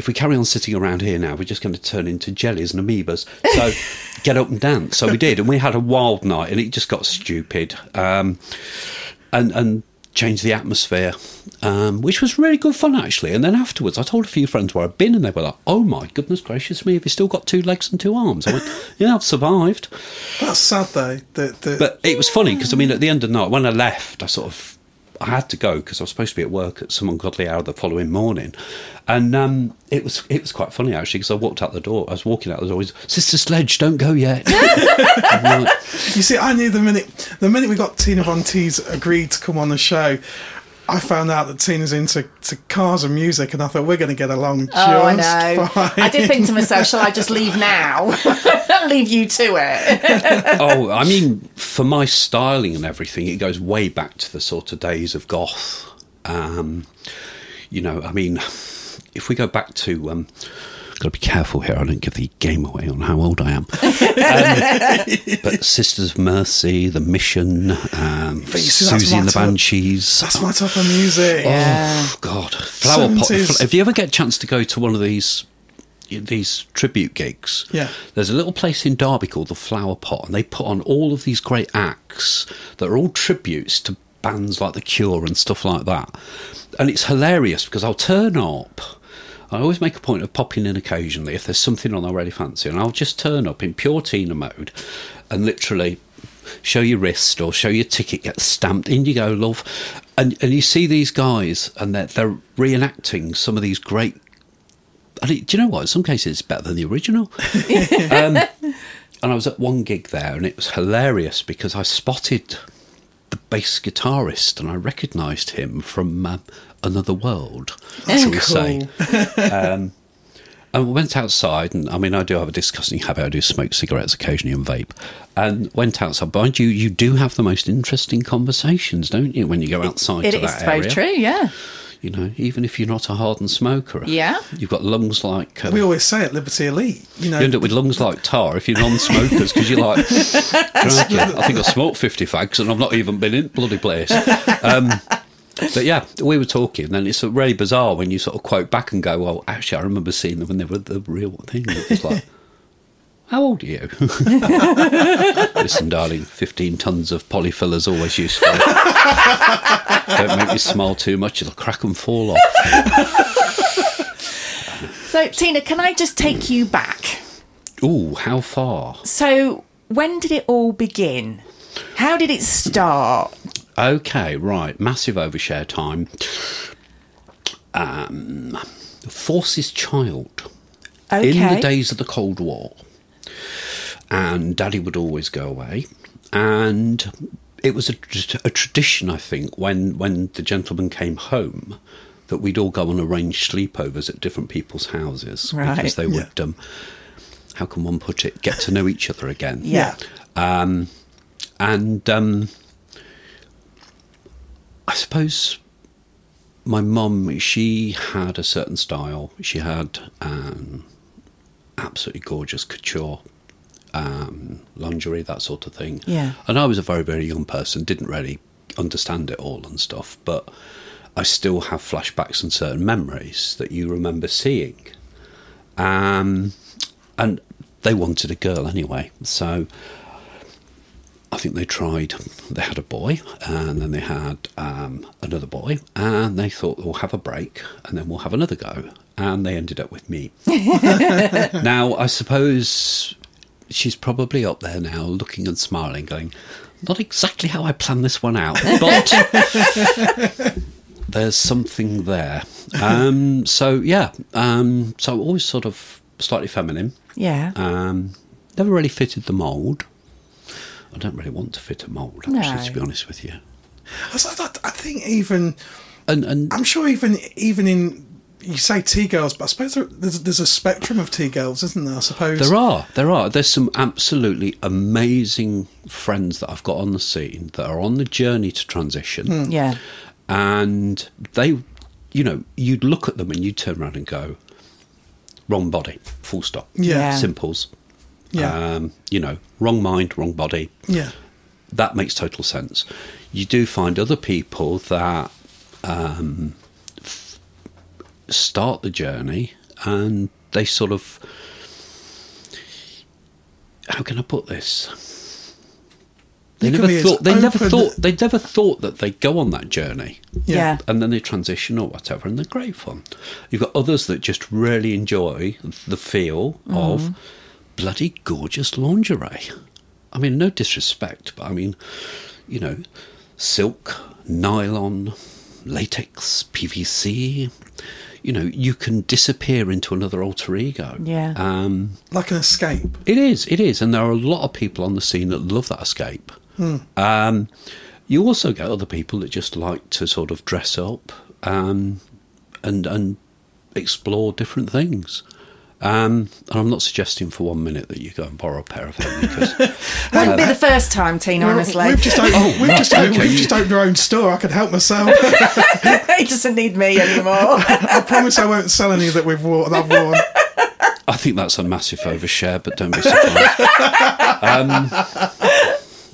if we carry on sitting around here now, we're just going to turn into jellies and amoebas. So *laughs* get up and dance. So we did, and we had a wild night, and it just got stupid, um, and and changed the atmosphere, um, which was really good fun actually. And then afterwards, I told a few friends where I'd been, and they were like, "Oh my goodness gracious me, have you still got two legs and two arms?" I went, *laughs* "Yeah, I've survived." That's sad though. That, that But it was funny because I mean, at the end of the night, when I left, I sort of I had to go because I was supposed to be at work at some ungodly hour the following morning, and um, it was it was quite funny actually because I walked out the door. I was walking out the door. Sister Sledge, don't go yet. *laughs* Like, You see, I knew the minute the minute we got Tina Von agreed to come on the show, I found out that Tina's into to cars and music, and I thought we're going to get along just Oh, I know. fine. I did think to *laughs* myself, shall I just leave now? *laughs* leave you to it. *laughs* oh, I mean, for my styling and everything, it goes way back to the sort of days of goth. Um, you know, I mean, if we go back to. Um, Got to be careful here. I don't give the game away on how old I am. *laughs* Um, but Sisters of Mercy, The Mission, um, But you see, that's Siouxsie and the Banshees. That's my type of music. Oh God, flower pot. If you ever get a chance to go to one of these these tribute gigs, Yeah. there's a little place in Derby called the Flower Pot, and they put on all of these great acts that are all tributes to bands like The Cure and stuff like that. And it's hilarious because I'll turn up. I always make a point of popping in occasionally if there's something on I really fancy, and I'll just turn up in pure Tina mode and literally show your wrist or show your ticket, get stamped. In you go, love. And and you see these guys, and they're, they're reenacting some of these great. And it, do you know what? In some cases, it's better than the original. *laughs* um, and I was at one gig there, and it was hilarious because I spotted the bass guitarist, and I recognised him from uh, another world, shall we say? *laughs* Um, and we went outside, and I mean, I do have a disgusting habit. I do smoke cigarettes occasionally and vape. And went outside. Mind you, you do have the most interesting conversations, don't you, when you go outside It to is that very area? true, yeah. You know, even if you're not a hardened smoker, Yeah. you've got lungs like. Um, We always say at Liberty Elite, you know, you end up with lungs like tar if you're non-smokers because you're like, *laughs* I think I smoked 50 fags and I've not even been in the bloody place. Um, but yeah, we were talking, and it's really bizarre when you sort of quote back and go, "Well, actually, I remember seeing them when they were the real thing." It was like, *laughs* "How old are you?" *laughs* Listen, darling, 15 tons of polyfillers always useful. *laughs* Don't make me smile too much; it'll crack and fall off. So, Tina, can I just take you back? Ooh, how far? So, when did it all begin? How did it start? Okay, right. Massive overshare time. Um, Forces Child. Okay. In the days of the Cold War. And Daddy would always go away. And it was a, a tradition, I think, when, when the gentleman came home, that we'd all go on arranged sleepovers at different people's houses. Right. Because they would, um, how can one put it, get to know each other again. Yeah. Um, and um, I suppose my mum, she had a certain style. She had um, absolutely gorgeous couture um, lingerie, that sort of thing. Yeah. And I was a very, very young person, didn't really understand it all and stuff, but I still have flashbacks and certain memories that you remember seeing. Um, and they wanted a girl anyway, so I think they tried. They had a boy, and then they had um, another boy, and they thought we'll have a break, and then we'll have another go, and they ended up with me. *laughs* now, I suppose she's probably up there now, looking and smiling, going, "Not exactly how I planned this one out, but." *laughs* There's something there. Um, so yeah, um, so always sort of slightly feminine. Yeah. Um, never really fitted the mould. I don't really want to fit a mould, actually, No. to be honest with you. I, I, I think even And and I'm sure even even in you say T girls, but I suppose there, there's there's a spectrum of T girls, isn't there? I suppose there are there are there's some absolutely amazing friends that I've got on the scene that are on the journey to transition, hmm. yeah. and they, you know, you'd look at them and you'd turn around and go, wrong body, full stop. Yeah. Yeah. simples. Yeah. Um, you know, wrong mind, wrong body. Yeah, that makes total sense. You do find other people that um, f- start the journey and they sort of. How can I put this? They You never thought. They never open- thought. They never thought that they'd go on that journey, Yeah. Yeah. and then they transition or whatever, and they're great fun. You've got others that just really enjoy the feel of bloody gorgeous lingerie. I mean, no disrespect, but I mean, you know, silk, nylon, latex, PVC. You know, you can disappear into another alter ego. Yeah. Um, like an escape. it is, it is, and there are a lot of people on the scene that love that escape. Um, you also get other people that just like to sort of dress up um, and and explore different things. Um, and I'm not suggesting for one minute that you go and borrow a pair of them because *laughs* Wouldn't be the first time, Tina, honestly. We've just opened, Oh, we've, right, just opened, okay. we've just opened our own store. I can help myself. *laughs* he doesn't need me anymore. *laughs* I promise I won't sell any that we've worn. That I've worn. I think that's a massive overshare. But don't be surprised.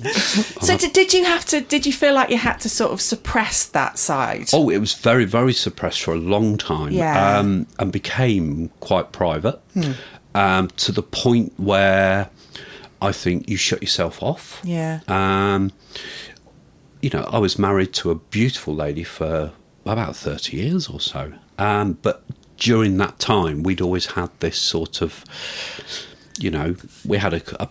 *laughs* so, did, did you have to? Did you feel like you had to sort of suppress that side? Oh, it was very, very suppressed for a long time. Yeah. Um, and became quite private um, to the point where I think you shut yourself off. Yeah. Um, you know, I was married to a beautiful lady for about 30 years or so. Um, but during that time, we'd always had this sort of, you know, we had a, a,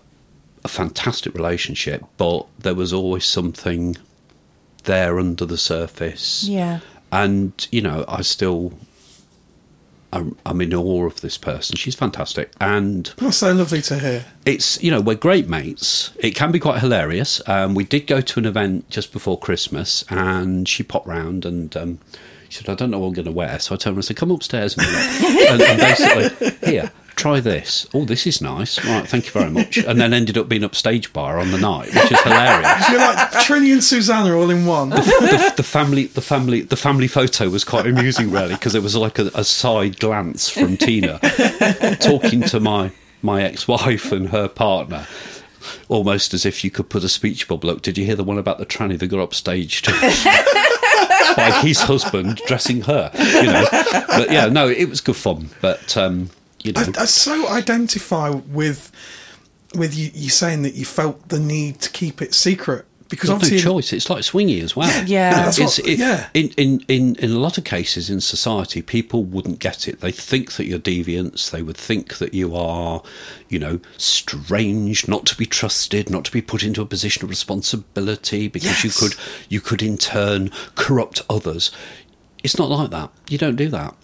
a fantastic relationship, but there was always something there under the surface. Yeah. And, you know, I still. I'm, I'm in awe of this person. She's fantastic, and That's so lovely to hear. it's you know we're great mates. It can be quite hilarious. Um, we did go to an event just before Christmas, and she popped round and um, she said, "I don't know what I'm going to wear." So I told her, "I said, come upstairs a minute," *laughs* and, and basically, here, try this. Oh, this is nice. Right, thank you very much. And then ended up being upstage bar on the night, which is hilarious. You're like Trinny and Susannah all in one. the, the family the family the family photo was quite amusing really because it was like a, a side glance from Tina talking to my my ex-wife and her partner almost as if you could put a speech bubble up did you hear the one about the tranny that got upstage to by his husband dressing her you know but yeah no it was good fun but um you know I, I so identify with with you, you saying that you felt the need to keep it secret because Got no obviously choice. It's like swinging as well. Yeah. No, that's It's, what- it- yeah. In, in, in, in a lot of cases in society, people wouldn't get it. They think that you're deviants. They would think that you are, you know, strange, not to be trusted, not to be put into a position of responsibility because you could you could in turn corrupt others. It's not like that. You don't do that.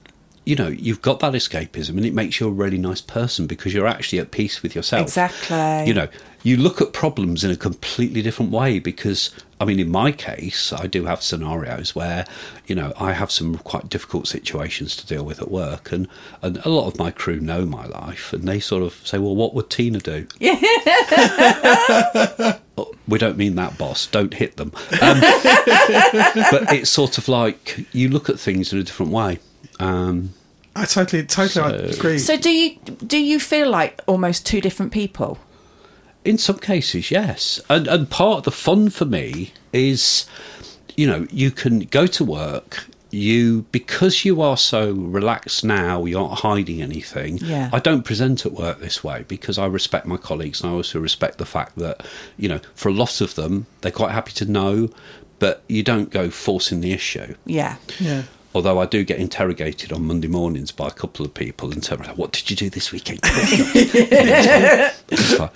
You know, you've got that escapism, and it makes you a really nice person because you're actually at peace with yourself. Exactly. You know, you look at problems in a completely different way because, I mean, in my case, I do have scenarios where, you know, I have some quite difficult situations to deal with at work, and, and a lot of my crew know my life, and they sort of say, well, what would Tina do? *laughs* Oh, we don't mean that, boss. Don't hit them. Um, *laughs* but it's sort of like you look at things in a different way. Um, I totally totally agree. So do you do you feel like almost two different people? In some cases, yes. And and part of the fun for me is, you know, you can go to work. You because you are so relaxed now, you aren't hiding anything. Yeah. I don't present at work this way because I respect my colleagues and I also respect the fact that, you know, for a lot of them, they're quite happy to know, but you don't go forcing the issue. Yeah. yeah. Although I do get interrogated on Monday mornings by a couple of people in terms of "What did you do this weekend?" *laughs* It's like-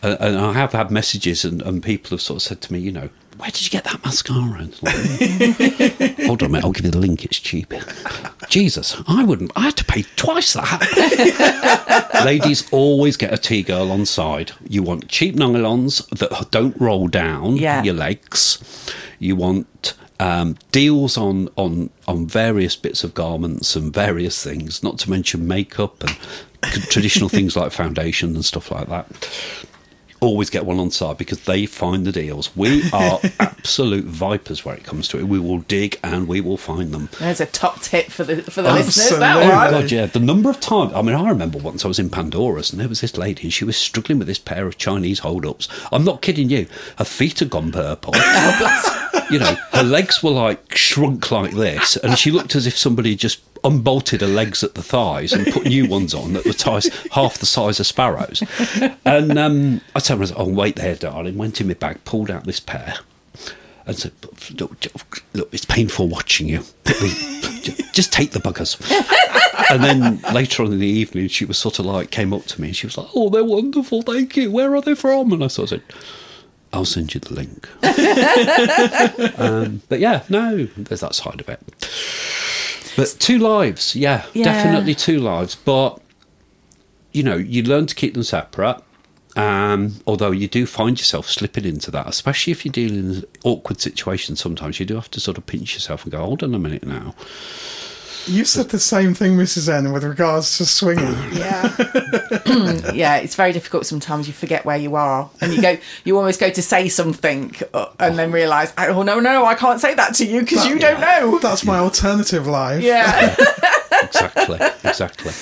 and, I have had messages, and, and people have sort of said to me, "You know, where did you get that mascara?" Like, *laughs* Hold on a minute, I'll give you the link. It's cheap. Jesus, I wouldn't. I had to pay twice that. *laughs* Ladies always get a T girl on side. You want cheap nylons that don't roll down Yeah. your legs. You want um, deals on, on on various bits of garments and various things, not to mention makeup and traditional *laughs* things like foundation and stuff like that. Always get one on side because they find the deals. We are *laughs* absolute vipers where it comes to it. We will dig and we will find them. There's a top tip for the for the Absolutely. listeners. That Oh one. God, yeah. The number of times. I mean, I remember once I was in Pandora's and there was this lady and she was struggling with this pair of Chinese hold-ups. I'm not kidding you. Her feet had gone purple. *laughs* Oh, you know, her legs were like shrunk like this, and she looked as if somebody just unbolted her legs at the thighs and put new ones on that were ties half the size of sparrows. And um, I told her, "Oh, wait there, darling." Went in my bag, pulled out this pair. And said, look, look, it's painful watching you. Just take the buggers. And then later on in the evening, she was sort of like, came up to me and she was like, oh, they're wonderful, thank you. Where are they from? And I sort of said, I'll send you the link. *laughs* um, but yeah, no, there's that side of it. But two lives, yeah, Yeah. definitely two lives. But, you know, you learn to keep them separate. Um, although you do find yourself slipping into that, especially if you're dealing in awkward situations. Sometimes you do have to sort of pinch yourself and go, "Hold on a minute now." You said the same thing, Mrs. N, with regards to swinging. *laughs* Yeah. *clears throat* yeah, it's very difficult sometimes. You forget where you are, and you go, you almost go to say something, uh, and then realise, oh no, no, I can't say that to you because you don't know. That's my alternative life. Yeah. *laughs* exactly, exactly.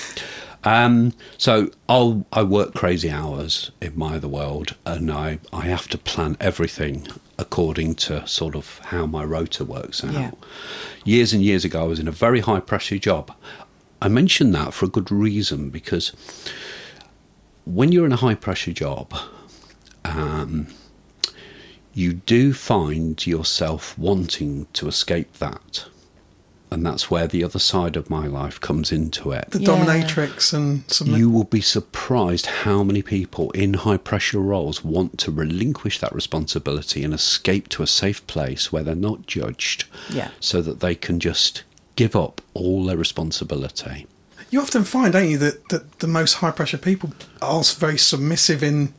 Um, so I'll I work crazy hours in my other world, and I I have to plan everything according to sort of how my rota works out. Yeah. Years and years ago, I was in a very high pressure job. I mention that for a good reason because when you're in a high pressure job, um, you do find yourself wanting to escape that. And that's where the other side of my life comes into it. The Yeah. dominatrix and submit. You will be surprised how many people in high pressure roles want to relinquish that responsibility and escape to a safe place where they're not judged Yeah. so that they can just give up all their responsibility. You often find, don't you, that, that the most high pressure people are very submissive in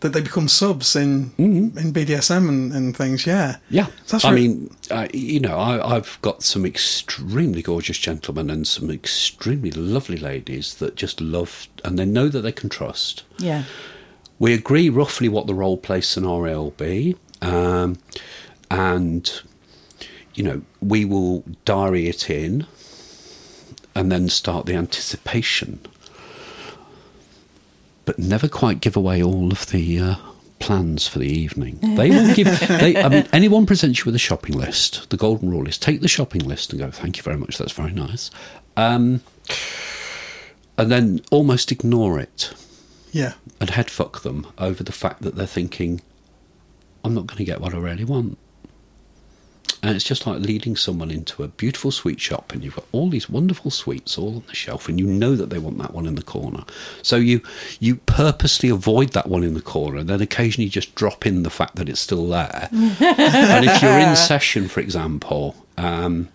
that they become subs in in BDSM and, and things. Yeah, Yeah, So that's I re- mean, uh, you know, I, I've got some extremely gorgeous gentlemen and some extremely lovely ladies that just love, and they know that they can trust. Yeah. We agree roughly what the role play scenario will be, um, and you know, we will diary it in, and then start the anticipation, but never quite give away all of the. Uh, plans for the evening *laughs* they will give they i mean anyone presents you with a shopping list the golden rule is take the shopping list and go thank you very much that's very nice um, and then almost ignore it yeah. and head fuck them over the fact that they're thinking, I'm not going to get what I really want. And it's just like leading someone into a beautiful sweet shop and you've got all these wonderful sweets all on the shelf and you know that they want that one in the corner. So you you purposely avoid that one in the corner and then occasionally just drop in the fact that it's still there. *laughs* and if you're in session, for example, um,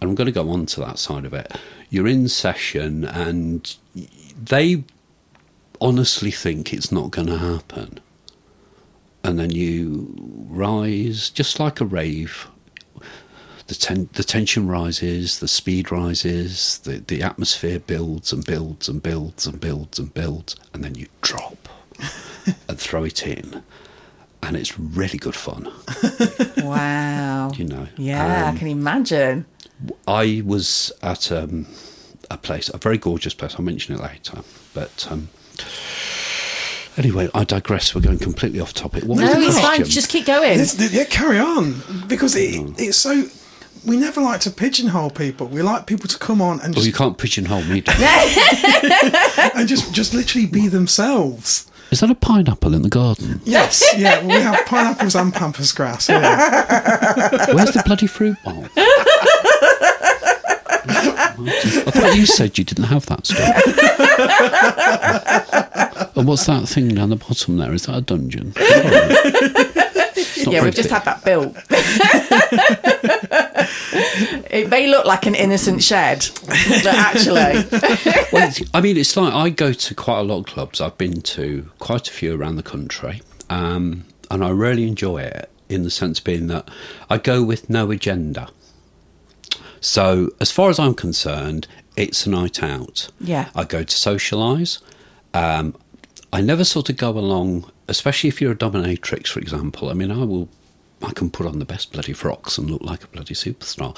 and I'm going to go on to that side of it. You're in session and they honestly think it's not going to happen. And then you rise just like a rave. The, ten- the tension rises, the speed rises, the, the atmosphere builds and builds and builds and builds and builds, and then you drop *laughs* and throw it in. And it's really good fun, *laughs* Wow. you know. Yeah, Um, I can imagine. I was at um, a place, a very gorgeous place. I'll mention it later. But um, anyway, I digress. We're going completely off topic. What No, it's fine. Just keep going. This- th- yeah, carry on because it, oh. it's so. We never like to pigeonhole people. We like people to come on and Well, just you can't pigeonhole me. *laughs* And just just literally be themselves. Is that a pineapple in the garden? Yes, yeah. Well, we have pineapples and pampas grass. Yeah. Where's the bloody fruit bowl? *laughs* I thought you said you didn't have that stuff. and what's that thing down the bottom there? Is that a dungeon? Yeah, we've just big. had that built. it may look like an innocent shed, but actually, Well, I mean, it's like I go to quite a lot of clubs. I've been to quite a few around the country, um, and I really enjoy it in the sense being that I go with no agenda. So, as far as I'm concerned, it's a night out. Yeah. I go to socialise. Um, I never sort of go along, especially if you're a dominatrix, for example. I mean, I will. I can put on the best bloody frocks and look like a bloody superstar.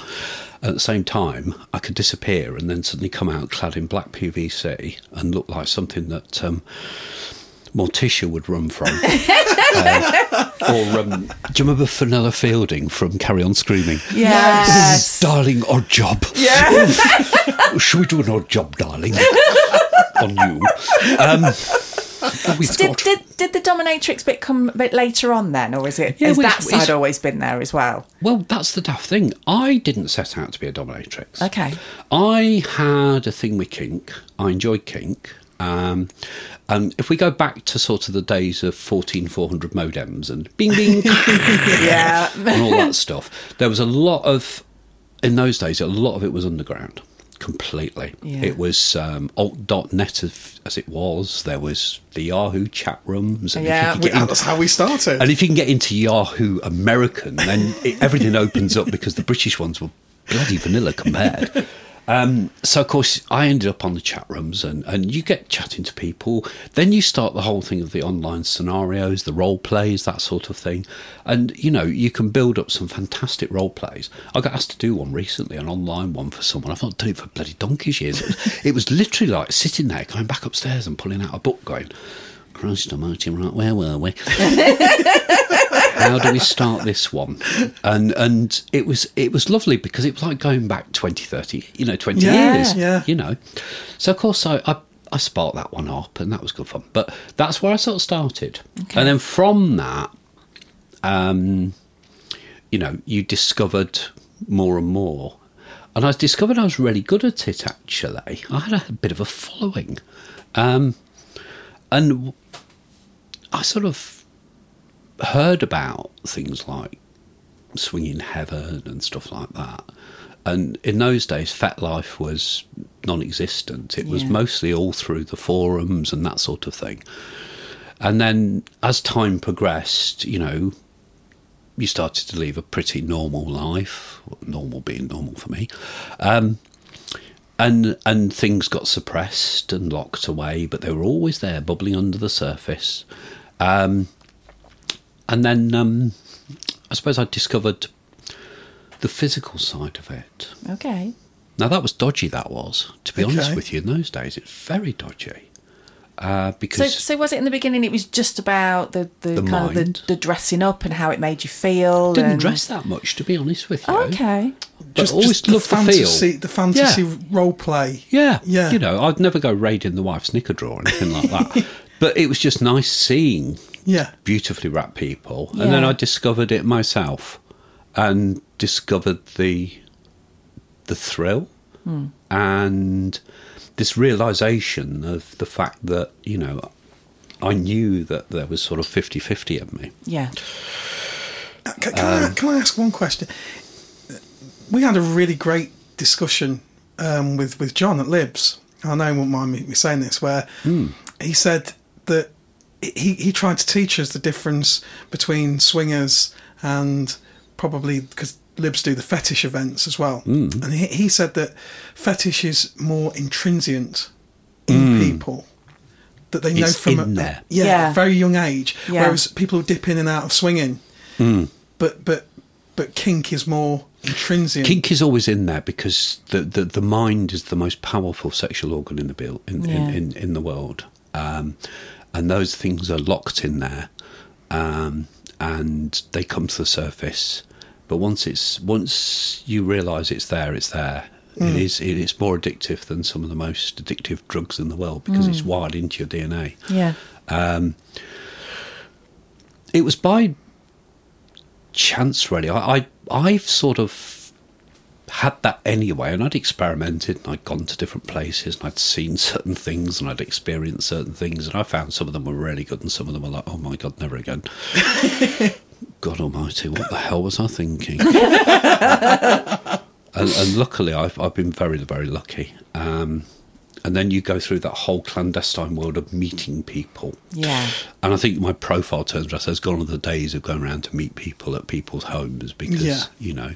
At the same time, I could disappear and then suddenly come out clad in black PVC and look like something that um, Morticia would run from. *laughs* Uh, or um, do you remember Fenella Fielding from Carry On Screaming? yes, Darling, odd job. yeah. *laughs* Should we do an odd job, darling? on you. Um, we've Did, did did the dominatrix bit come a bit later on then, or is it Yeah, has that side always been there as well? Well, that's the daft thing. I didn't set out to be a dominatrix. Okay. I had a thing with kink. I enjoyed kink. Um, and if we go back to sort of the days of 14400 modems and bing bing *laughs* *laughs* Yeah, and all that stuff, there was a lot of, in those days, a lot of it was underground completely. Yeah. It was um, alt.net as, as it was. There was the Yahoo chat rooms. And Yeah, we- That's how we started. and if you can get into Yahoo American, then it, everything opens up because the British ones were bloody vanilla compared. *laughs* Um, so of course I ended up on the chat rooms and, and you get chatting to people. Then you start the whole thing of the online scenarios, the role plays, that sort of thing. And you know, you can build up some fantastic role plays. I got asked to do one recently, an online one for someone. I've not done it for bloody donkey's years. It was, *laughs* it was literally like sitting there, going back upstairs and pulling out a book going, Christ almighty, right, where were we? *laughs* how do we start this one and and it was it was lovely because it was like going back 20 30 you know 20 Yeah, years yeah. you know so of course I, I I sparked that one up and that was good fun but that's where I sort of started and then from that um, you know, you discovered more and more. And I discovered I was really good at it, actually. I had a bit of a following. Um, and I sort of heard about things like swinging heaven and stuff like that. And in those days, FetLife was non-existent. It was Yeah. mostly all through the forums and that sort of thing. And then, as time progressed, you know, you started to live a pretty normal life. Normal being normal for me, um, and and things got suppressed and locked away, but they were always there, bubbling under the surface. Um, and then um, I suppose I discovered the physical side of it. Okay. Now that was dodgy. That was, to be honest with you, in those days, it's very dodgy. Uh, because so was it in the beginning? It was just about the, the, The kind of the, the dressing up and how it made you feel. didn't and... dress that much, to be honest with you. Oh, okay. But always the loved the feel. fantasy, the fantasy Yeah. role play. Yeah, Yeah. You know, I'd never go raiding the wife's knicker drawer or anything like that. *laughs* but it was just nice seeing Yeah. beautifully wrapped people, and then I discovered it myself, and discovered the the thrill hmm. and this realization of the fact that you know I knew that there was sort of 50-50 of me. Yeah. Uh, can, can, I, um, can I ask one question? We had a really great discussion um, with with John at Libs. I know he won't mind me, me saying this, where hmm. he said that he he tried to teach us the difference between swingers and probably because Libs do the fetish events as well, hmm. and he, he said that fetish is more intrinsient in hmm. people. That they know It's from in a, there. yeah, Yeah. very young age, Yeah. whereas people who dip in and out of swinging hmm. but but but kink is more intrinsic. Kink is always in there because the, the, the mind is the most powerful sexual organ in the bil- in, Yeah. in, in, in the world, um, and those things are locked in there, um, and they come to the surface. But once it's once you realise it's there, it's there. It hmm. is it is more addictive than some of the most addictive drugs in the world because it's hmm. wired into your DNA. Yeah. Um, it was by chance, really. I, I I've sort of had that anyway, and I'd experimented, and I'd gone to different places, and I'd seen *laughs* certain things, and I'd experienced certain things, and I found some of them were really good, and some of them were like, oh my god, never again. *laughs* God Almighty, what the hell was I thinking? *laughs* and, and luckily, I've I've been very very lucky. Um, and then you go through that whole clandestine world of meeting people. Yeah. And I think my profile turns out says gone are the days of going around to meet people at people's homes because Yeah. you know,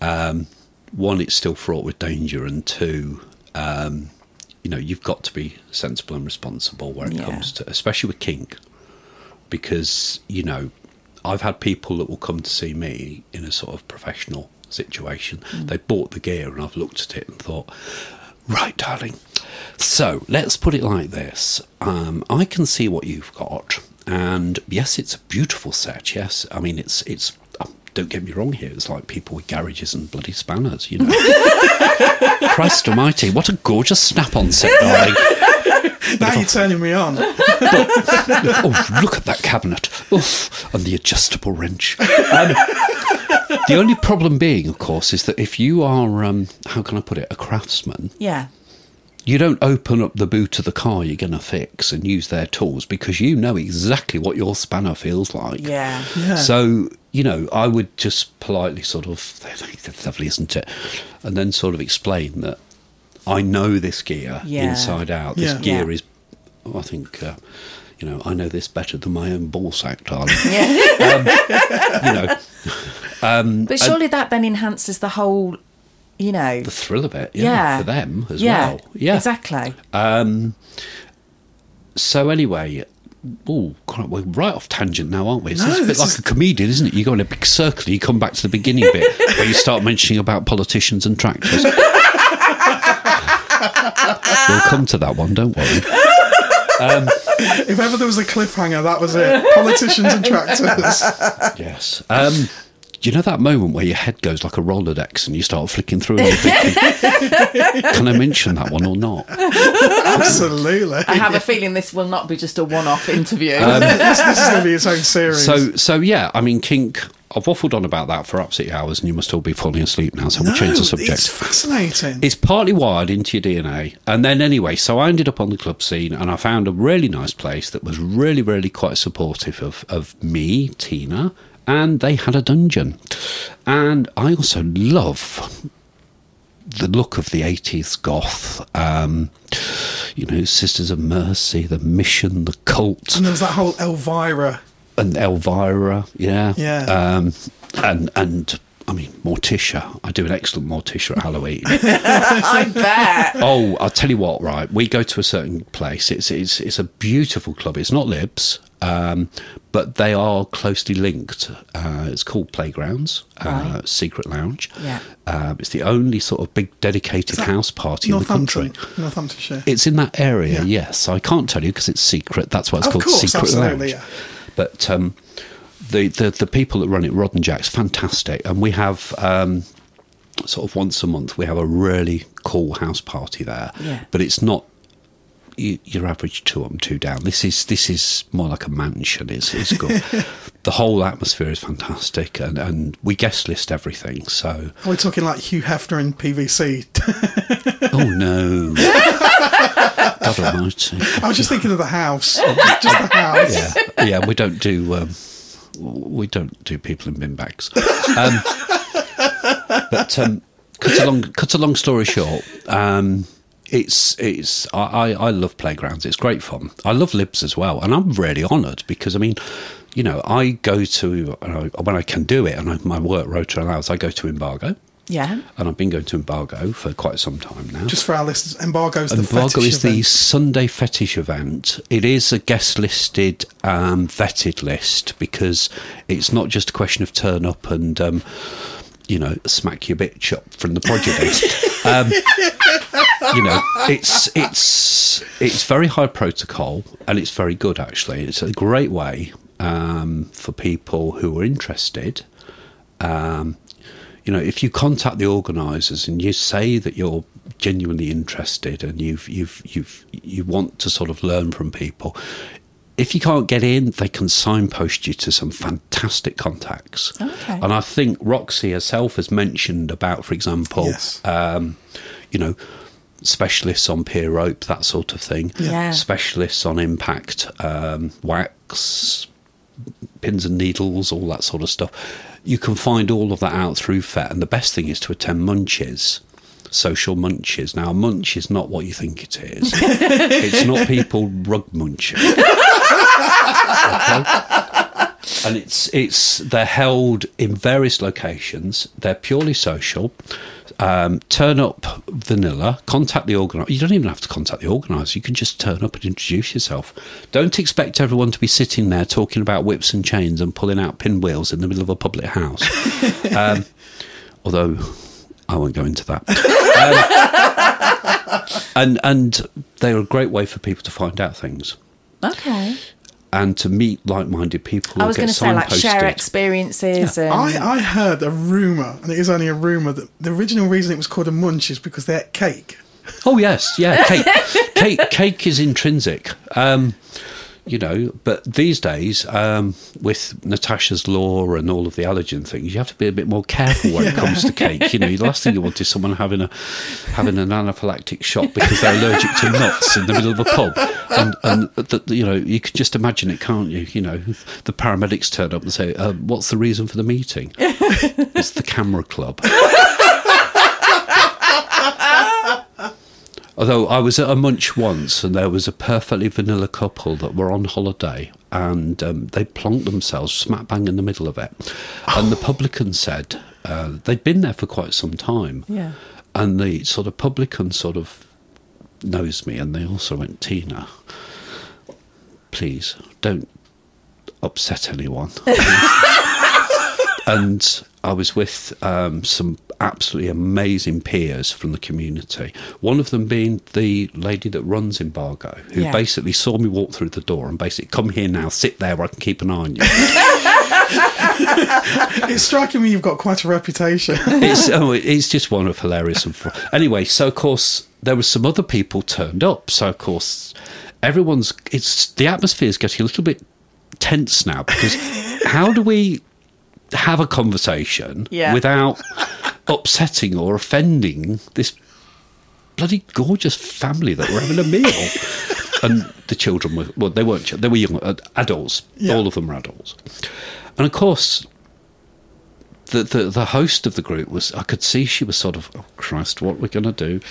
um, one, it's still fraught with danger, and two, um, you know, you've got to be sensible and responsible where it Yeah. comes to, especially with kink, because you know, I've had people that will come to see me in a sort of professional situation. They bought the gear, and I've looked at it and thought, right, darling. So let's put it like this: um, I can see what you've got, and yes, it's a beautiful set. Yes, I mean it's it's. Don't get me wrong here. It's like people with garages and bloody spanners, you know. *laughs* Christ Almighty, what a gorgeous snap-on set, darling. *laughs* now you're turning me on. *laughs* oh, look at that cabinet. Oof, and the adjustable wrench. Um, the only problem being, of course, is that if you are, um, how can I put it, a craftsman, Yeah. you don't open up the boot of the car you're going to fix and use their tools because you know exactly what your spanner feels like. Yeah. Yeah. So, you know, I would just politely sort of, *laughs* that's lovely, isn't it? And then sort of explain that I know this gear Yeah. inside out. This Yeah. gear Yeah. is, I think, uh, you know, I know this better than my own ball sack, darling. *laughs* Yeah. you know, *laughs* But surely that then enhances the whole, you know. the thrill of it, yeah, yeah. for them as yeah. well. Yeah, Exactly. Um, so anyway, oh, God, we're right off tangent now, aren't we? It's No, a bit like a comedian, isn't it? You go in a big circle, you come back to the beginning bit *laughs* where you start mentioning about politicians and tractors. *laughs* we'll come to that one, don't worry. if ever there was a cliffhanger, that was it. Politicians and tractors. Yes. Um, you know that moment where your head goes like a Rolodex and you start flicking through and you're thinking, *laughs* can I mention that one or not? Absolutely. I have a feeling this will not be just a one-off interview. Um, *laughs* this, this is going to be its own series. So, so yeah, I mean, kink. I've waffled on about that for absolutely hours, and you must all be falling asleep now. So no, we'll change the subject. it's fascinating. It's partly wired into your DNA. And then, anyway, so I ended up on the club scene and I found a really nice place that was really, really quite supportive of, of me, Tina, and they had a dungeon. And I also love the look of the 80s goth. Um, you know, Sisters of Mercy, The Mission, The Cult and there was that whole Elvira. and Elvira, yeah, Yeah. um, and and I mean Morticia. I do an excellent Morticia at Halloween. *laughs* I bet. oh, I'll tell you what, right? We go to a certain place. It's it's it's a beautiful club. It's not Libs, um, but they are closely linked. Uh, it's called Playgrounds, uh, Secret Lounge. Yeah. um, it's the only sort of big dedicated house party in the country. Northamptonshire. It's in that area, Yeah. yes. I can't tell you because it's secret. That's why it's Of called course, Secret absolutely, Lounge. yeah. But um, the, the the people that run it, Rod and Jack's fantastic, and we have um, sort of once a month we have a really cool house party there. Yeah. But it's not y- your average two up and two down. This is this is more like a mansion. It's it's good. *laughs* the whole atmosphere is fantastic, and and we guest list everything. So Are we talking like Hugh Hefner and PVC? *laughs* oh no. *laughs* God almighty. I was just thinking of the house. Just, just the house. yeah, yeah. We don't do um, we don't do people in bin bags. Um, but um, cut a long cut a long story short. Um, it's it's I, I I love playgrounds. It's great fun. I love libs as well, and I'm really honoured because I mean, you know, I go to uh, when I can do it, and I, my work rota allows. I go to embargo, Yeah. and I've been going to embargo for quite some time now. Just for our listeners, Embargo's the Embargo fetish is the. Sunday fetish event. It is a guest listed, um, vetted list because it's not just a question of turn up and, um, you know, smack your bitch up from the *laughs* prejudice. um, you know, it's it's it's very high protocol and it's very good actually. It's a great way um, for people who are interested. Um, you know, if you contact the organisers and you say that you're genuinely interested and you've you've you've you want to sort of learn from people, if you can't get in, they can signpost you to some fantastic contacts. Okay. And I think Roxy herself has mentioned about, for example, Yes. um, you know, specialists on peer rope, that sort of thing. Yeah. Specialists on impact, um, wax, pins and needles, all that sort of stuff. You can find all of that out through FET, and the best thing is to attend munches, social munches. Now, a munch is not what you think it is. *laughs* it's not people rug munching. *laughs* and it's it's they're held in various locations. They're purely social. Um, turn up vanilla. Contact the organizer. You don't even have to contact the organizer. You can just turn up and introduce yourself. Don't expect everyone to be sitting there talking about whips and chains and pulling out pinwheels in the middle of a public house. *laughs* um, although I won't go into that. *laughs* Um, and and they're a great way for people to find out things Okay. And to meet like-minded people. I was going to say, like, share signposted. experiences. And, I, I heard a rumour, and it is only a rumour, that the original reason it was called a munch is because they ate cake. Oh yes, yeah. Cake, *laughs* cake, cake is intrinsic. Um, you know, but these days, um, with Natasha's law and all of the allergen things, you have to be a bit more careful when it comes to cake. You know, the last thing you want is someone having a having an anaphylactic shock because they're allergic to nuts in the middle of a pub, and and the, you know, you can just imagine it, can't you? You know, the paramedics turn up and say, uh, "What's the reason for the meeting?" *laughs* it's the camera club. *laughs* Although I was at a munch once and there was a perfectly vanilla couple that were on holiday and um, they plonked themselves smack bang in the middle of it. And the *sighs* publican said uh, they'd been there for quite some time. Yeah. And the sort of publican sort of knows me and they also went, Tina, please don't upset anyone. *laughs* and I was with um, some absolutely amazing peers from the community. One of them being the lady that runs Embargo, who Yeah. basically saw me walk through the door and basically, come here now, sit there, where I can keep an eye on you. *laughs* It's striking me you've got quite a reputation. it's oh, it's just one of hilarious and fr- anyway. So of course there were some other people turned up. So of course everyone's it's the atmosphere is getting a little bit tense now because *laughs* how do we have a conversation Yeah. without upsetting or offending this bloody gorgeous family that were having a meal? *laughs* and the children were well, they weren't they were young adults. Yeah. All of them were adults, and of course the, the the host of the group was I could see she was sort of oh Christ what we're going to do. *laughs*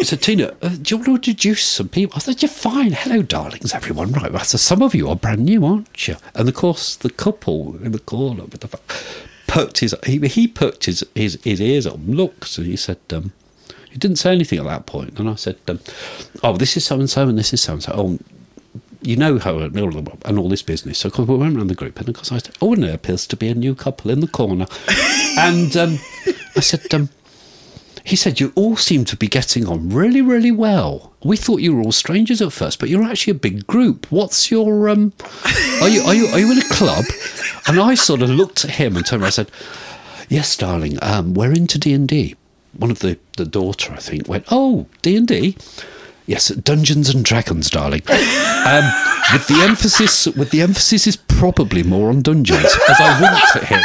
Said Tina, uh, do you want to introduce some people? I said you're fine. Hello, darlings, everyone. Right. I said some of you are brand new, aren't you? And of course the couple in the corner with the perked his he he perked his his, his ears up, and looked, and he said. Um, he didn't say anything at that point. point, and I said, um, "Oh, this is so and so, and this is so and so. Oh, you know how and all this business. So of course, we went around the group, and of course I said, "Oh, and there appears to be a new couple in the corner." *laughs* and um, I said, um, "He said you all seem to be getting on really, really well. We thought you were all strangers at first, but you're actually a big group. What's your um? Are you are you are you in a club?" And I sort of looked at him and turned around and said, "Yes, darling. Um, we're into D and D." One of the the daughter, I think, went, "Oh, D and D." Yes, Dungeons and Dragons, darling. Um, with the emphasis, with the emphasis is probably more on dungeons. As I winked at him,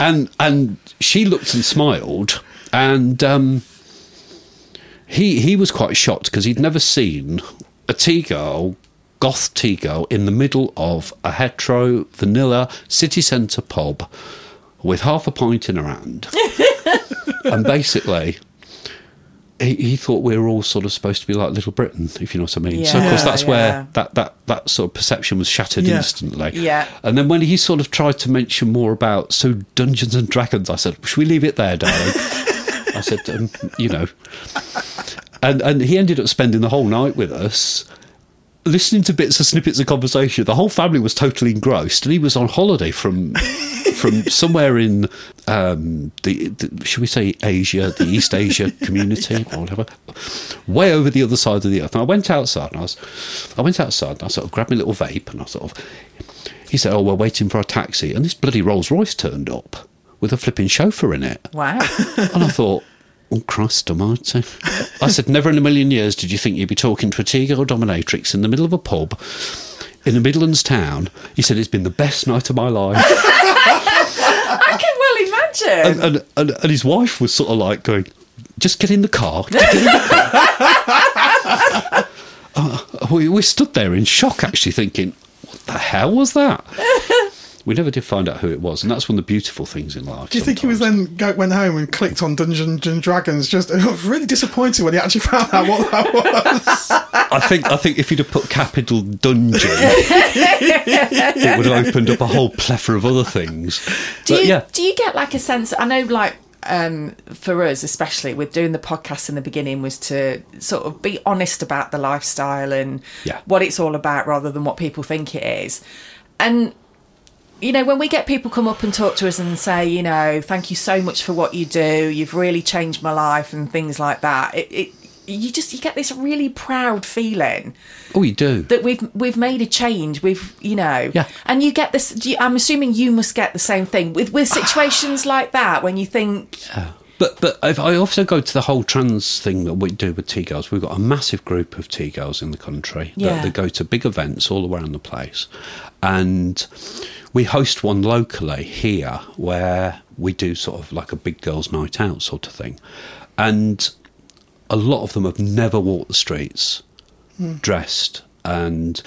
and and she looked and smiled, and um, he he was quite shocked because he'd never seen a T girl, goth T girl, in the middle of a hetero vanilla city centre pub with half a pint in her hand, *laughs* and basically he, he thought we were all sort of supposed to be like Little Britain, if you know what I mean. so of course that's yeah. where that, that, that sort of perception was shattered Yeah. instantly. Yeah. And then when he sort of tried to mention more about so Dungeons and Dragons, I said, "Should we leave it there, darling?" *laughs* I said, um, you know, and and he ended up spending the whole night with us. Listening to bits and snippets of conversation, the whole family was totally engrossed, and he was on holiday from from *laughs* somewhere in um, the, the should we say Asia, the East Asia community or whatever, way over the other side of the earth. And I went outside, and I was, I went outside, and I sort of grabbed my little vape, and I sort of, he said, "Oh, we're waiting for a taxi," and this bloody Rolls Royce turned up with a flipping chauffeur in it, Wow. *laughs* and I thought. Oh Christ Almighty! I said, never in a million years did you think you'd be talking to a T girl dominatrix in the middle of a pub in a Midlands town. He said, "It's been the best night of my life." *laughs* I can well imagine. and, and, and, and his wife was sort of like going, just get in the car. In the car. *laughs* Uh, we, we stood there in shock, actually, thinking, what the hell was that? We never did find out who it was, and that's one of the beautiful things in life. Do you think he was then go, went home and clicked on Dungeons and Dragons? Just *laughs* it was really disappointed when he actually found out what that was. I think I think if you'd have put capital dungeon, *laughs* it would have opened up a whole plethora of other things. Do But you yeah, do you get like a sense? I know, like um, for us, especially with doing the podcast in the beginning, was to sort of be honest about the lifestyle and Yeah. what it's all about, rather than what people think it is. And you know, when we get people come up and talk to us and say, you know, thank you so much for what you do, you've really changed my life, and things like that. It, it you just you get this really proud feeling oh, you do. that we've we've made a change. We've you know, Yeah. And you get this. you- I'm assuming you must get the same thing with with *sighs* situations like that when you think, But but if I also go to the whole trans thing that we do with T girls. We've got a massive group of T girls in the country Yeah. that, that go to big events all around the place, and we host one locally here where we do sort of like a big girls' night out sort of thing, and a lot of them have never walked the streets dressed and.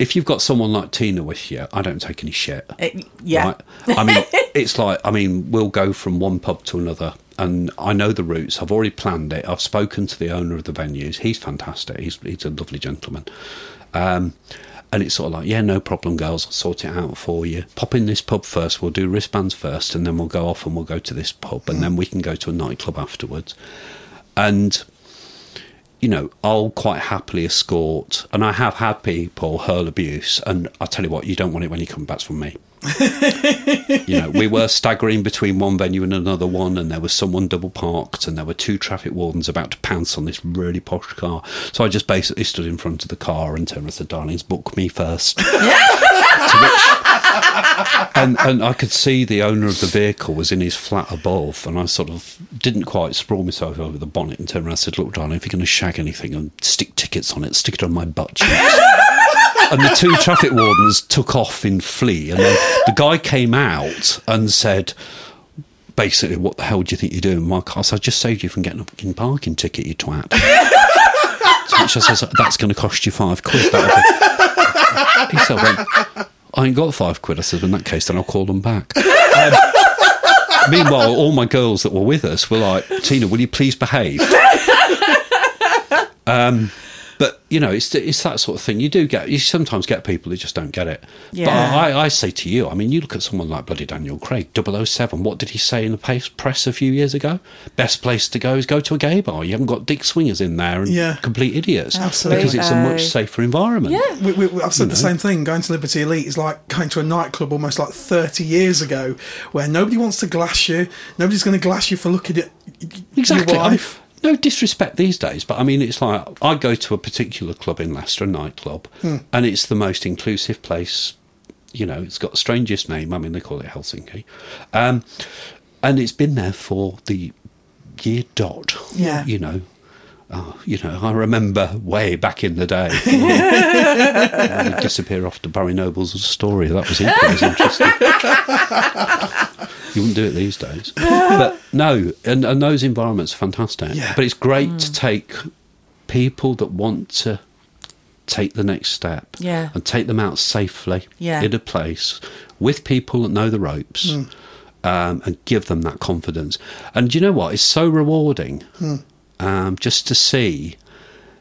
If you've got someone like Tina with you, I don't take any shit. uh, yeah, Right? I mean, *laughs* it's like, I mean, we'll go from one pub to another, and I know the routes. I've already planned it. I've spoken to the owner of the venues. He's fantastic. He's, he's a lovely gentleman. Um, and it's sort of like, yeah, no problem, girls. I'll sort it out for you. Pop in this pub first. We'll do wristbands first, and then we'll go off and we'll go to this pub, and then we can go to a nightclub afterwards. And you know, I'll quite happily escort, and I have had people hurl abuse, and I tell you what, you don't want it when you come back from me. *laughs* you know, we were staggering between one venue and another one, and there was someone double parked, and there were two traffic wardens about to pounce on this really posh car. So I just basically stood in front of the car and turned and said, "Darlings, book me first. *laughs* and and I could see the owner of the vehicle was in his flat above, and I sort of didn't quite sprawl myself over the bonnet and turn around and said, "Look, darling, if you're going to shag anything and stick tickets on it, stick it on my butt cheeks." *laughs* and the two traffic wardens took off in flee, and the guy came out and said. Basically, what the hell do you think you're doing with my car? So I just saved you from getting a fucking parking ticket, you twat. *laughs* Which I says, that's going to cost you five quid. Be-" He said, well, I ain't got five quid. I said, in that case, then I'll call them back. Um, meanwhile, all my girls that were with us were like, Tina, will you please behave? Um, but you know, it's it's that sort of thing. You do get you sometimes get people who just don't get it. But I, I say to you, I mean, you look at someone like bloody Daniel Craig, 007, What did he say in the press a few years ago? Best place to go is go to a gay bar. You haven't got dick swingers in there and Yeah. complete idiots Absolutely. because it's a much safer environment. Yeah. We, we, I've said the same thing. Going to Liberty Elite is like going to a nightclub almost like 30 years ago, where nobody wants to glass you. Nobody's going to glass you for looking at Exactly. your I mean, wife. No disrespect these days, but I mean, it's like I go to a particular club in Leicester, a nightclub, and it's the most inclusive place. You know, it's got the strangest name. I mean, they call it Helsinki, um, and it's been there for the year dot. Yeah. You know. Oh, you know, I remember way back in the day. *laughs* I would disappear off to Barry Noble's story. That was equally as interesting. You wouldn't do it these days. But no, and, and those environments are fantastic. Yeah. But it's great to mm. take people that want to take the next step Yeah. and take them out safely Yeah. in a place with people that know the ropes hmm. um, and give them that confidence. And do you know what? It's so rewarding hmm. Um, just to see,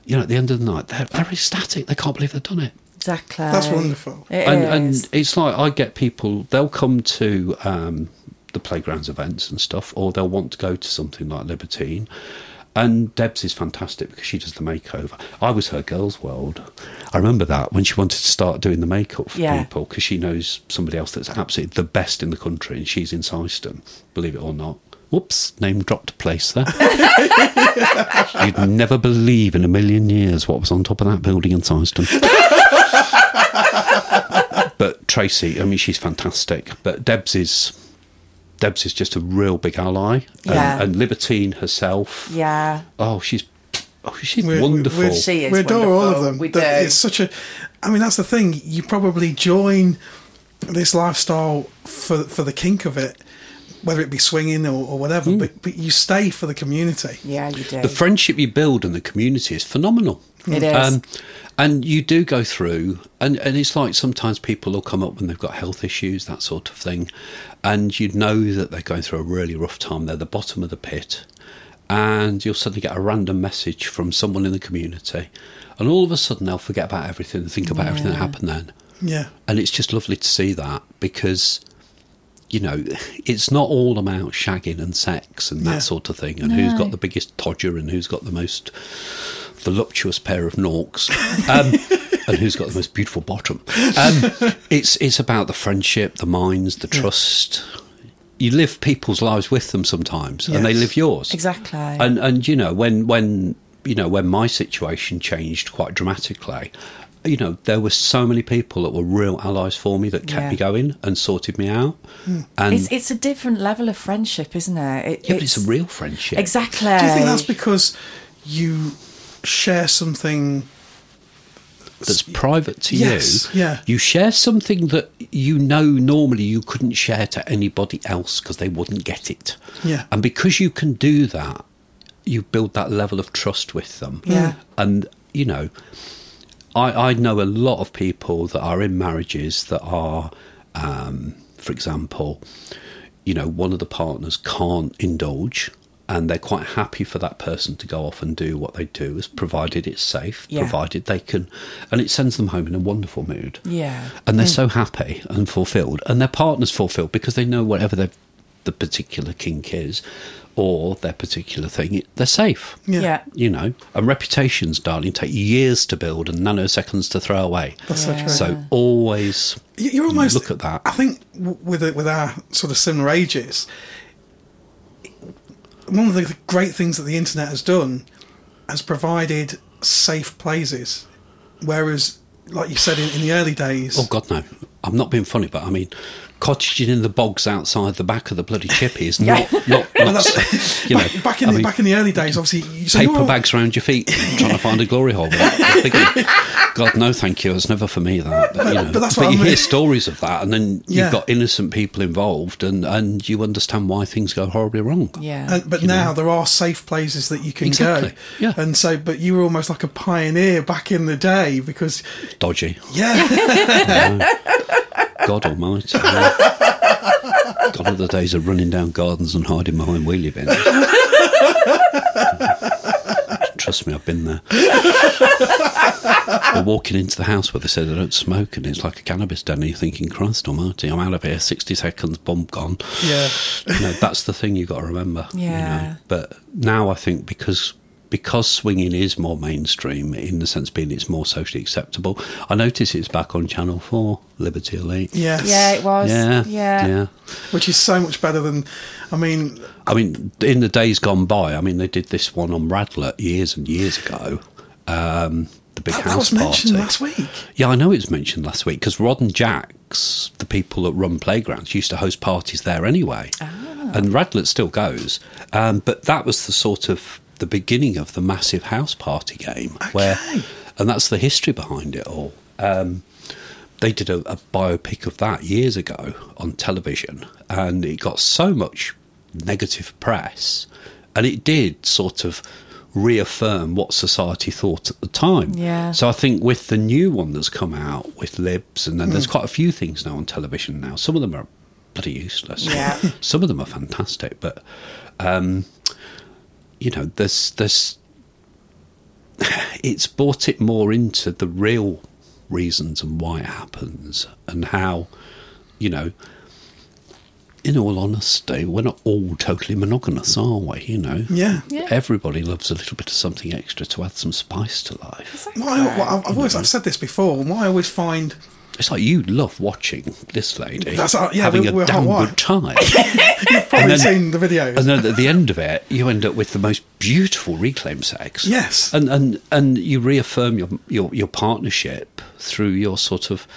you know, at the end of the night, they're, they're ecstatic. They can't believe they've done it Exactly. That's wonderful. It and, is. and it's like I get people they'll come to um, the playgrounds events and stuff, or they'll want to go to something like Libertine. And Debs is fantastic because she does the makeover. I was her girls' world. I remember that when she wanted to start doing the makeup for Yeah. people because she knows somebody else that's absolutely the best in the country, and she's in Syston, believe it or not. Whoops, name dropped a place there. *laughs* You'd never believe in a million years what was on top of that building in Syston. *laughs* but Tracy, I mean, she's fantastic. But Debs is Debs is just a real big ally, Yeah. and, and Libertine herself. yeah. Oh, she's oh, she's We're- wonderful. we're- She is we adore all of them. We do. It's such a. I mean, that's the thing. You probably join this lifestyle for for the kink of it, whether it be swinging or, or whatever. Hmm. But, but you stay for the community. Yeah, you do. the friendship you build and the community is phenomenal. It is. and you do go through, and, and it's like sometimes people will come up when they've got health issues, that sort of thing, and you know that they're going through a really rough time. They're the bottom of the pit, and you'll suddenly get a random message from someone in the community, and all of a sudden they'll forget about everything and think about everything that happened then. Yeah. And it's just lovely to see that because, you know, it's not all about shagging and sex and that Yeah. sort of thing and who's got the biggest todger and who's got the most voluptuous pair of norks um, *laughs* and who's got the most beautiful bottom. Um, it's, it's about the friendship, the minds, the trust. You live people's lives with them sometimes and they live yours. exactly. And and you know when when you know when my situation changed quite dramatically, you know there were so many people that were real allies for me that kept Yeah. me going and sorted me out. Hmm. And it's it's a different level of friendship, isn't it? it yeah, but it's a real friendship. Exactly. Do you think that's because you share something? That's private to Yes, you. yeah. You share something that you know normally you couldn't share to anybody else because they wouldn't get it. Yeah. And because you can do that, you build that level of trust with them. Yeah. And, you know, I, I know a lot of people that are in marriages that are, um, for example, you know, one of the partners can't indulge and they're quite happy for that person to go off and do what they do, as provided it's safe, Yeah. provided they can, and it sends them home in a wonderful mood. Yeah. And they're so happy and fulfilled, and their partner's fulfilled because they know whatever the particular kink is or their particular thing, they're safe. Yeah. Yeah. You know, and reputations, darling, take years to build and nanoseconds to throw away. That's so true. So always You- You're almost look at that. I think with with our sort of similar ages, one of the great things that the internet has done has provided safe places, whereas, like you said in, in the early days, Oh God, no! I'm not being funny, but I mean, cottaging in the bogs outside the back of the bloody chippy is *laughs* not, not, *laughs* But not you know, back, back in I the, mean, back in the early days, obviously, so paper you're- bags around your feet trying to find a glory hole. But *laughs* God, no, thank you. It's never for me that. you know. but that's what I you mean. hear stories of that, and then Yeah. you've got innocent people involved, and, and you understand why things go horribly wrong. Yeah. And, but now there are safe places that you can Exactly, go. yeah. And so, but you were almost like a pioneer back in the day because, Dodgy. yeah, God Almighty. Gone are the days of running down gardens and hiding behind wheelie bins. Trust me, I've been there. Or walking into the house where they said they don't smoke and it's like a cannabis den and you're thinking, Christ Almighty, I'm out of here, 60 seconds, bomb gone. yeah. You know, that's the thing you've got to remember. you Yeah. know. But now I think because because swinging is more mainstream in the sense being it's more socially acceptable, I notice it's back on Channel 4, Liberty Elite. Yes. yeah, it was. Yeah, Yeah. yeah. Which is so much better than, I mean, I mean, in the days gone by, I mean, they did this one on Radlett years and years ago. Um, the big that, house that was mentioned party. last week. Yeah, I know it was mentioned last week because Rod and Jack's, the people that run playgrounds, used to host parties there anyway. And Radlett still goes. Um, but that was the sort of the beginning of the massive house party game where, and that's the history behind it all. Um, they did a, a biopic of that years ago on television, and it got so much negative press, and it did sort of reaffirm what society thought at the time. Yeah. So I think with the new one that's come out with libs, and then there's quite a few things now on television now. Some of them are bloody useless. Yeah. *laughs* Some of them are fantastic, but um, you know, there's there's it's brought it more into the real reasons and why it happens and how you know in all honesty we're not all totally monogamous are we you know Yeah. Yeah. everybody loves a little bit of something extra to add some spice to life What I, what I've I've always I've said this before, and what I always find it's like you love watching this lady That's our- yeah, having we- a we're hot damn good time *laughs* You've probably then- seen the video. and then at the end of it, you end up with the most beautiful reclaim sex. Yes. and and and you reaffirm your your, your partnership through your sort of.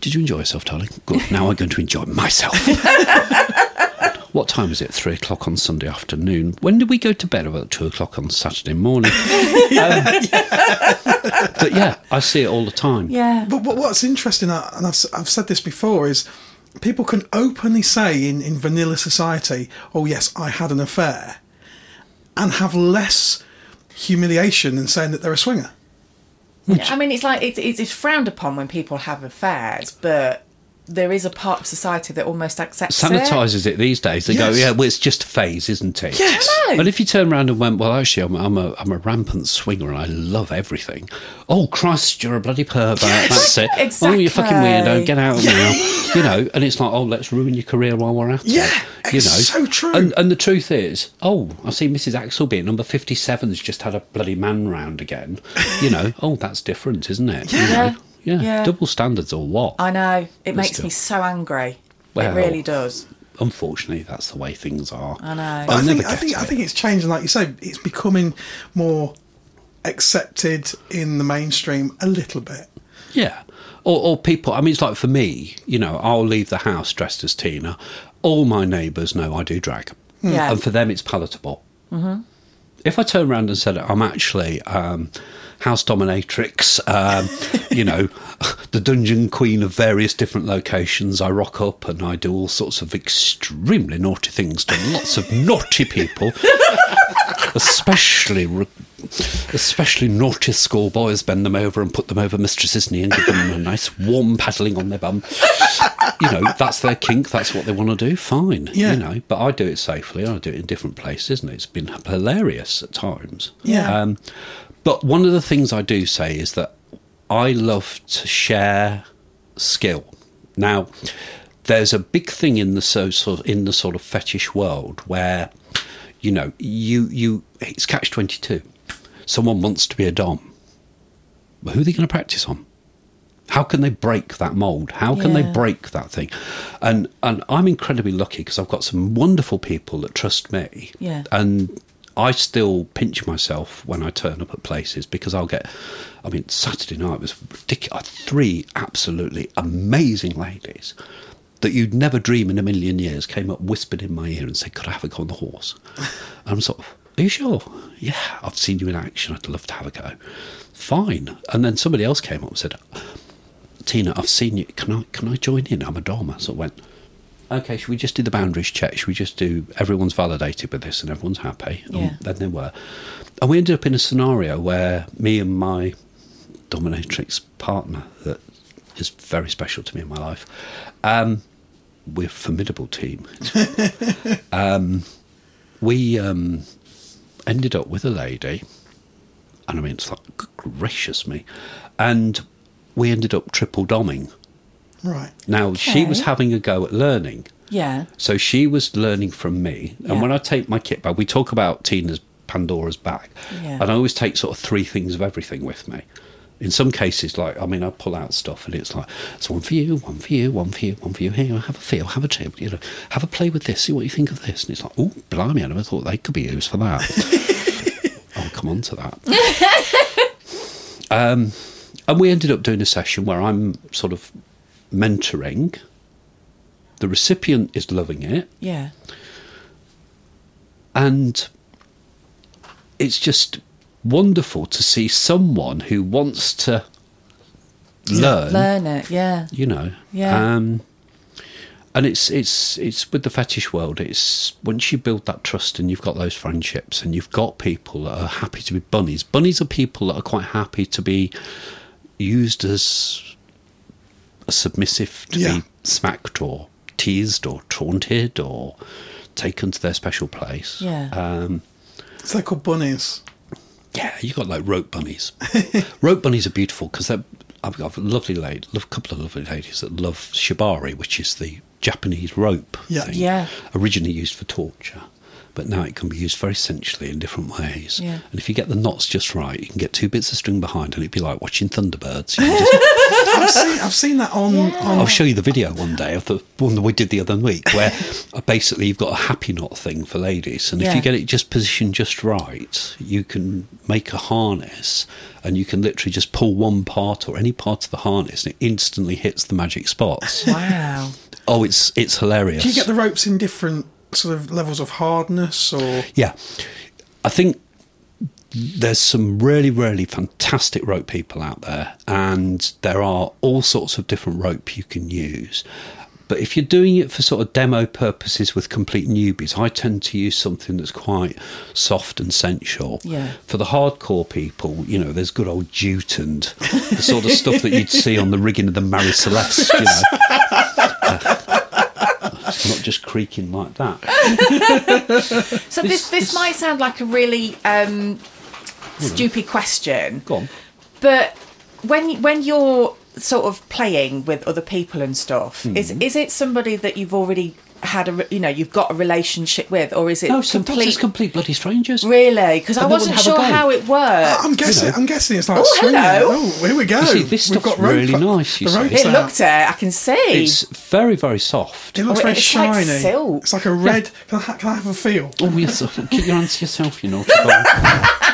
Did you enjoy yourself, darling? Good. Now I'm going to enjoy myself. *laughs* what time is it? Three o'clock on Sunday afternoon. When did we go to bed? About two o'clock on Saturday morning. *laughs* Um, but yeah, I see it all the time. Yeah. But, but what's interesting, uh, and I've, s- I've said this before, is people can openly say in, in vanilla society, oh, yes, I had an affair, and have less humiliation than saying that they're a swinger. I mean, it's like it's, it's frowned upon when people have affairs, but there is a part of society that almost accepts it. Sanitizes it these days. They go, yeah, well, it's just a phase, isn't it? Yes. But if you turn around and went, well, actually, I'm, I'm a I'm a rampant swinger and I love everything. Oh Christ, you're a bloody pervert. That's it. Exactly. *laughs* Oh, you're fucking weirdo. Get out of now. *laughs* You know, and it's like, oh, let's ruin your career while we're at Yeah, it. You it's know, so true. And, and the truth is, oh, I see Mrs. Axelby at number 57's just had a bloody man round again. You know, *laughs* oh, that's different, isn't it? You Yeah. know? Yeah. Yeah. Double standards or what? I know. It makes still. me so angry. Well, it really does. Unfortunately, that's the way things are. I know. But I I'll think, I think, to I think it's changing, like you say, it's becoming more accepted in the mainstream a little bit. Yeah. Or, or people, I mean, it's like for me, you know, I'll leave the house dressed as Tina. All my neighbours know I do drag. Yeah. And for them, it's palatable. Mm-hmm. If I turn around and said, I'm actually um, house dominatrix, um, *laughs* you know, *laughs* the dungeon queen of various different locations, I rock up and I do all sorts of extremely naughty things to lots of naughty people. *laughs* especially re- especially naughty schoolboys bend them over and put them over mistress's knee and give them a nice warm paddling on their bum. You know, that's their kink, that's what they want to do, fine. Yeah. You know, but I do it safely, I do it in different places, and it's been hilarious at times. Yeah. Um, but one of the things I do say is that I love to share skill. Now, there's a big thing in the so sort in the sort of fetish world where, you know, you you it's catch twenty two. Someone wants to be a dom. But who are they going to practice on? How can they break that mold? How can they break that thing? And and I'm incredibly lucky because I've got some wonderful people that trust me. Yeah. And I still pinch myself when I turn up at places because I'll get. I mean, Saturday night was ridiculous. Three absolutely amazing ladies, that you'd never dream in a million years came up, whispered in my ear, and said, "Could I have a go on the horse?" and I'm sort of, "Are you sure?" Yeah, I've seen you in action. I'd love to have a go. Fine. And then somebody else came up and said, "Tina, I've seen you. Can I can I join in? I'm a dom." So went. Okay, should we just do the boundaries check? Should we just do everyone's validated with this and everyone's happy? And Yeah. then they were. And we ended up in a scenario where me and my dominatrix partner, that is very special to me in my life, um, we're a formidable team. *laughs* um, we um, ended up with a lady, and I mean, it's like, gracious me. And we ended up triple doming. Right. Now, she was having a go at learning. Yeah. So she was learning from me. And Yeah. when I take my kit bag, we talk about Tina's Pandora's bag. Yeah. And I always take sort of three things of everything with me. In some cases, like, I mean, I pull out stuff and it's like, it's one for you, one for you, one for you, one for you. Here, have a feel, have a trip, you know, have a play with this, see what you think of this. And it's like, oh, blimey, I never thought they could be used for that. I'll *laughs* come on to that. um, and we ended up doing a session where I'm sort of mentoring. The recipient is loving it, Yeah. and it's just wonderful to see someone who wants to learn, Learn it. Yeah. you know. Yeah. Um, and it's it's it's with the fetish world. It's once you build that trust and you've got those friendships and you've got people that are happy to be bunnies. Bunnies are people that are quite happy to be used as submissive, to Yeah. be smacked or teased or taunted or taken to their special place. Yeah. Um, So they're called bunnies. yeah, you got like rope bunnies. *laughs* rope bunnies are beautiful because they're. I've got a lovely lady, a couple of lovely ladies that love shibari, which is the Japanese rope Yeah. thing, Yeah. originally used for torture, but now it can be used very sensually in different ways. Yeah. And if you get the knots just right, you can get two bits of string behind, and it'd be like watching Thunderbirds. You can just, *laughs* I've seen, I've seen that on. on I'll show you the video one day of the one that we did the other week, where basically you've got a happy knot thing for ladies, and if you get it just positioned just right, you can make a harness, and you can literally just pull one part or any part of the harness, and it instantly hits the magic spots. *laughs* Wow. oh, it's it's hilarious. Do you get the ropes in different sort of levels of hardness or? Yeah. I think there's some really, really fantastic rope people out there, and there are all sorts of different rope you can use. But if you're doing it for sort of demo purposes with complete newbies, I tend to use something that's quite soft and sensual. Yeah. For the hardcore people, you know, there's good old jute and the sort of stuff that you'd see on the rigging of the Mary Celeste, you know. *laughs* It's not just creaking like that. So this this might sound like a really um, Hmm. stupid question, Go on. but when when you're sort of playing with other people and stuff, is Mm-hmm. is it somebody that you've already had a you know you've got a relationship with, or is it No, sometimes complete? it's complete bloody strangers. Really? Because I wasn't wouldn't have a sure how it worked. Oh, I'm guessing. I'm guessing it's like Oh, swinging. hello. Oh, here we go. See, this We've stuff's got rope really up- nice, you see. it out. looked it. Uh, I can see. It's very, very soft. It looks Oh, very it's like shiny. silk. It's like a red. Can, I, can I have a feel? Oh, yes. Uh, keep your hands to yourself, you naughty boy. *laughs*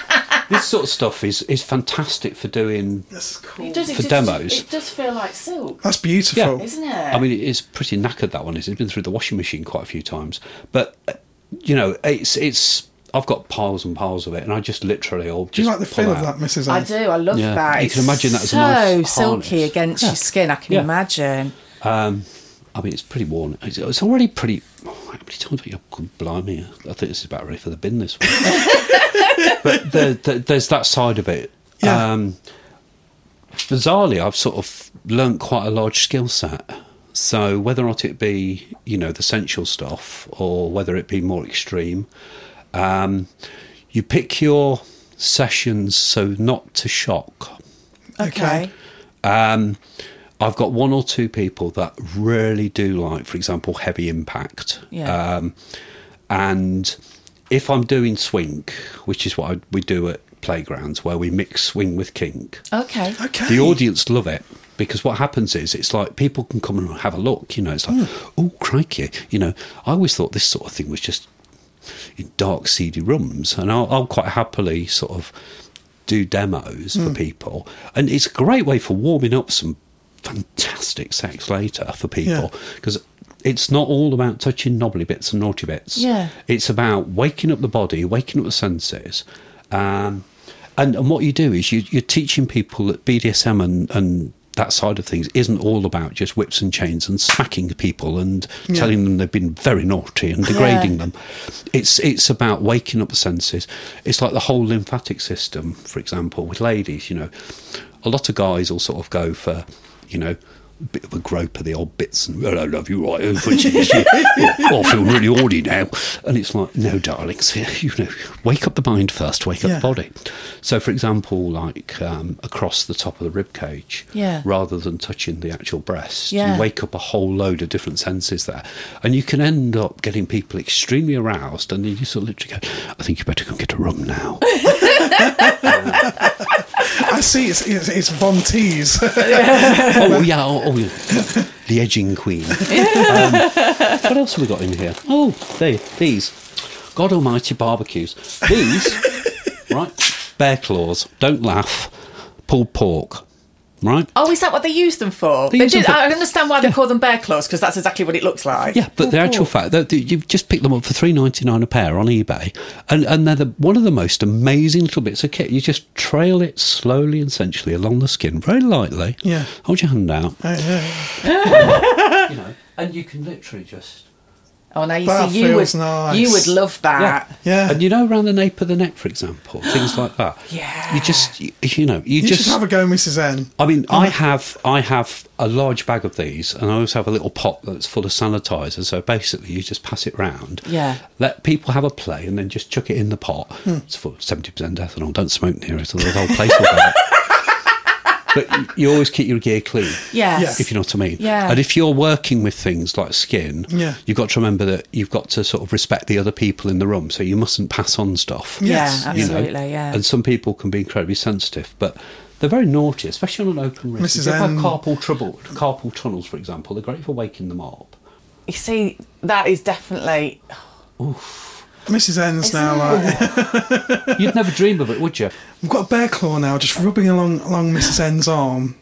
this sort of stuff is, is fantastic for doing. That's cool. It does, it for just- demos. It does feel like silk, That's beautiful. Yeah. isn't it? I mean, it's pretty knackered, that one is. It's been through the washing machine quite a few times. But, uh, you know, it's. it's I've got piles and piles of it, and I just literally all just. Do you like the pull feel of that, Mrs. I do. I love Yeah, that. you can It's imagine that as a so nice silky harness. against Yeah. your skin. I can Yeah. imagine. Um, I mean, it's pretty worn. It's, it's already pretty. Oh, how many times have you? God, blimey! I think this is about ready for the bin. This one, *laughs* but there, there, there's that side of it. Yeah. Um, bizarrely, I've sort of learnt quite a large skill set. So whether or not it be, you know, the sensual stuff, or whether it be more extreme, um, you pick your sessions so not to shock. Okay. Um, I've got one or two people that really do like, for example, heavy impact. Yeah. Um, and if I'm doing swing, which is what I, we do at playgrounds, where we mix swing with kink, Okay. Okay. the audience love it because what happens is it's like people can come and have a look. You know, it's like, oh crikey! You know, I always thought this sort of thing was just in dark, seedy rooms, and I'll, I'll quite happily sort of do demos for people, and it's a great way for warming up some fantastic sex later for people because it's not all about touching knobbly bits and naughty bits. Yeah. It's about waking up the body, waking up the senses. Um, and, and what you do is you, you're teaching people that BDSM and, and that side of things isn't all about just whips and chains and smacking people and telling them they've been very naughty and degrading Yeah. them. It's it's about waking up the senses. It's like the whole lymphatic system, for example, with ladies. You know, a lot of guys will sort of go for, you know. A bit of a grope of the odd bits, and well, I love you, right? *laughs* oh, I feel really horny now, and it's like, no, darlings, *laughs* you know, wake up the mind first, wake up Yeah. the body. So, for example, like um, across the top of the rib cage, Yeah. rather than touching the actual breast, Yeah. you wake up a whole load of different senses there, and you can end up getting people extremely aroused, and then you sort of literally go, "I think you better go and get a room now." *laughs* I see. It's it's, it's Von Teese. *laughs* oh yeah, oh, oh yeah. *laughs* the edging queen. Um, what else have we got in here? Oh, they these. God Almighty barbecues. These, *laughs* right? Bear claws. Don't laugh. Pulled pork. Right? Oh, is that what they use them for? They They use do, them for- I understand why they call them bear claws because that's exactly what it looks like. Yeah, but the oh, actual fact that that you just pick them up for three ninety nine a pair on eBay, and and they're the, one of the most amazing little bits of kit. You just trail it slowly and sensually along the skin, very lightly. Yeah. hold your hand out. Oh, yeah. *laughs* you know, and you can literally just Oh, now you That see, you would nice. you would love that. Yeah. And you know, around the nape of the neck, for example, things like that. Yeah. You just, you, you know, you, You just. have a go, Mrs. N. I mean, I have, I have a large bag of these, and I also have a little pot that's full of sanitizer. So basically, you just pass it round. Yeah. Let people have a play, and then just chuck it in the pot. Hmm. It's full seventy percent ethanol. Don't smoke near it, or the whole place will go. *laughs* But you always keep your gear clean. Yes. If you know what I mean. Yeah. And if you're working with things like skin, Yeah. you've got to remember that you've got to sort of respect the other people in the room. So you mustn't pass on stuff. Yes, yeah, you know. absolutely, yeah. And some people can be incredibly sensitive, but they're very naughty, especially on an open wrist. Mrs. If you have carpal trouble, carpal tunnels, for example, they're great for waking them up. you see, that is definitely. Mrs. N's now like *laughs* You'd never dream of it, would you? we've got a bear claw now, just rubbing along along Mrs. N's arm.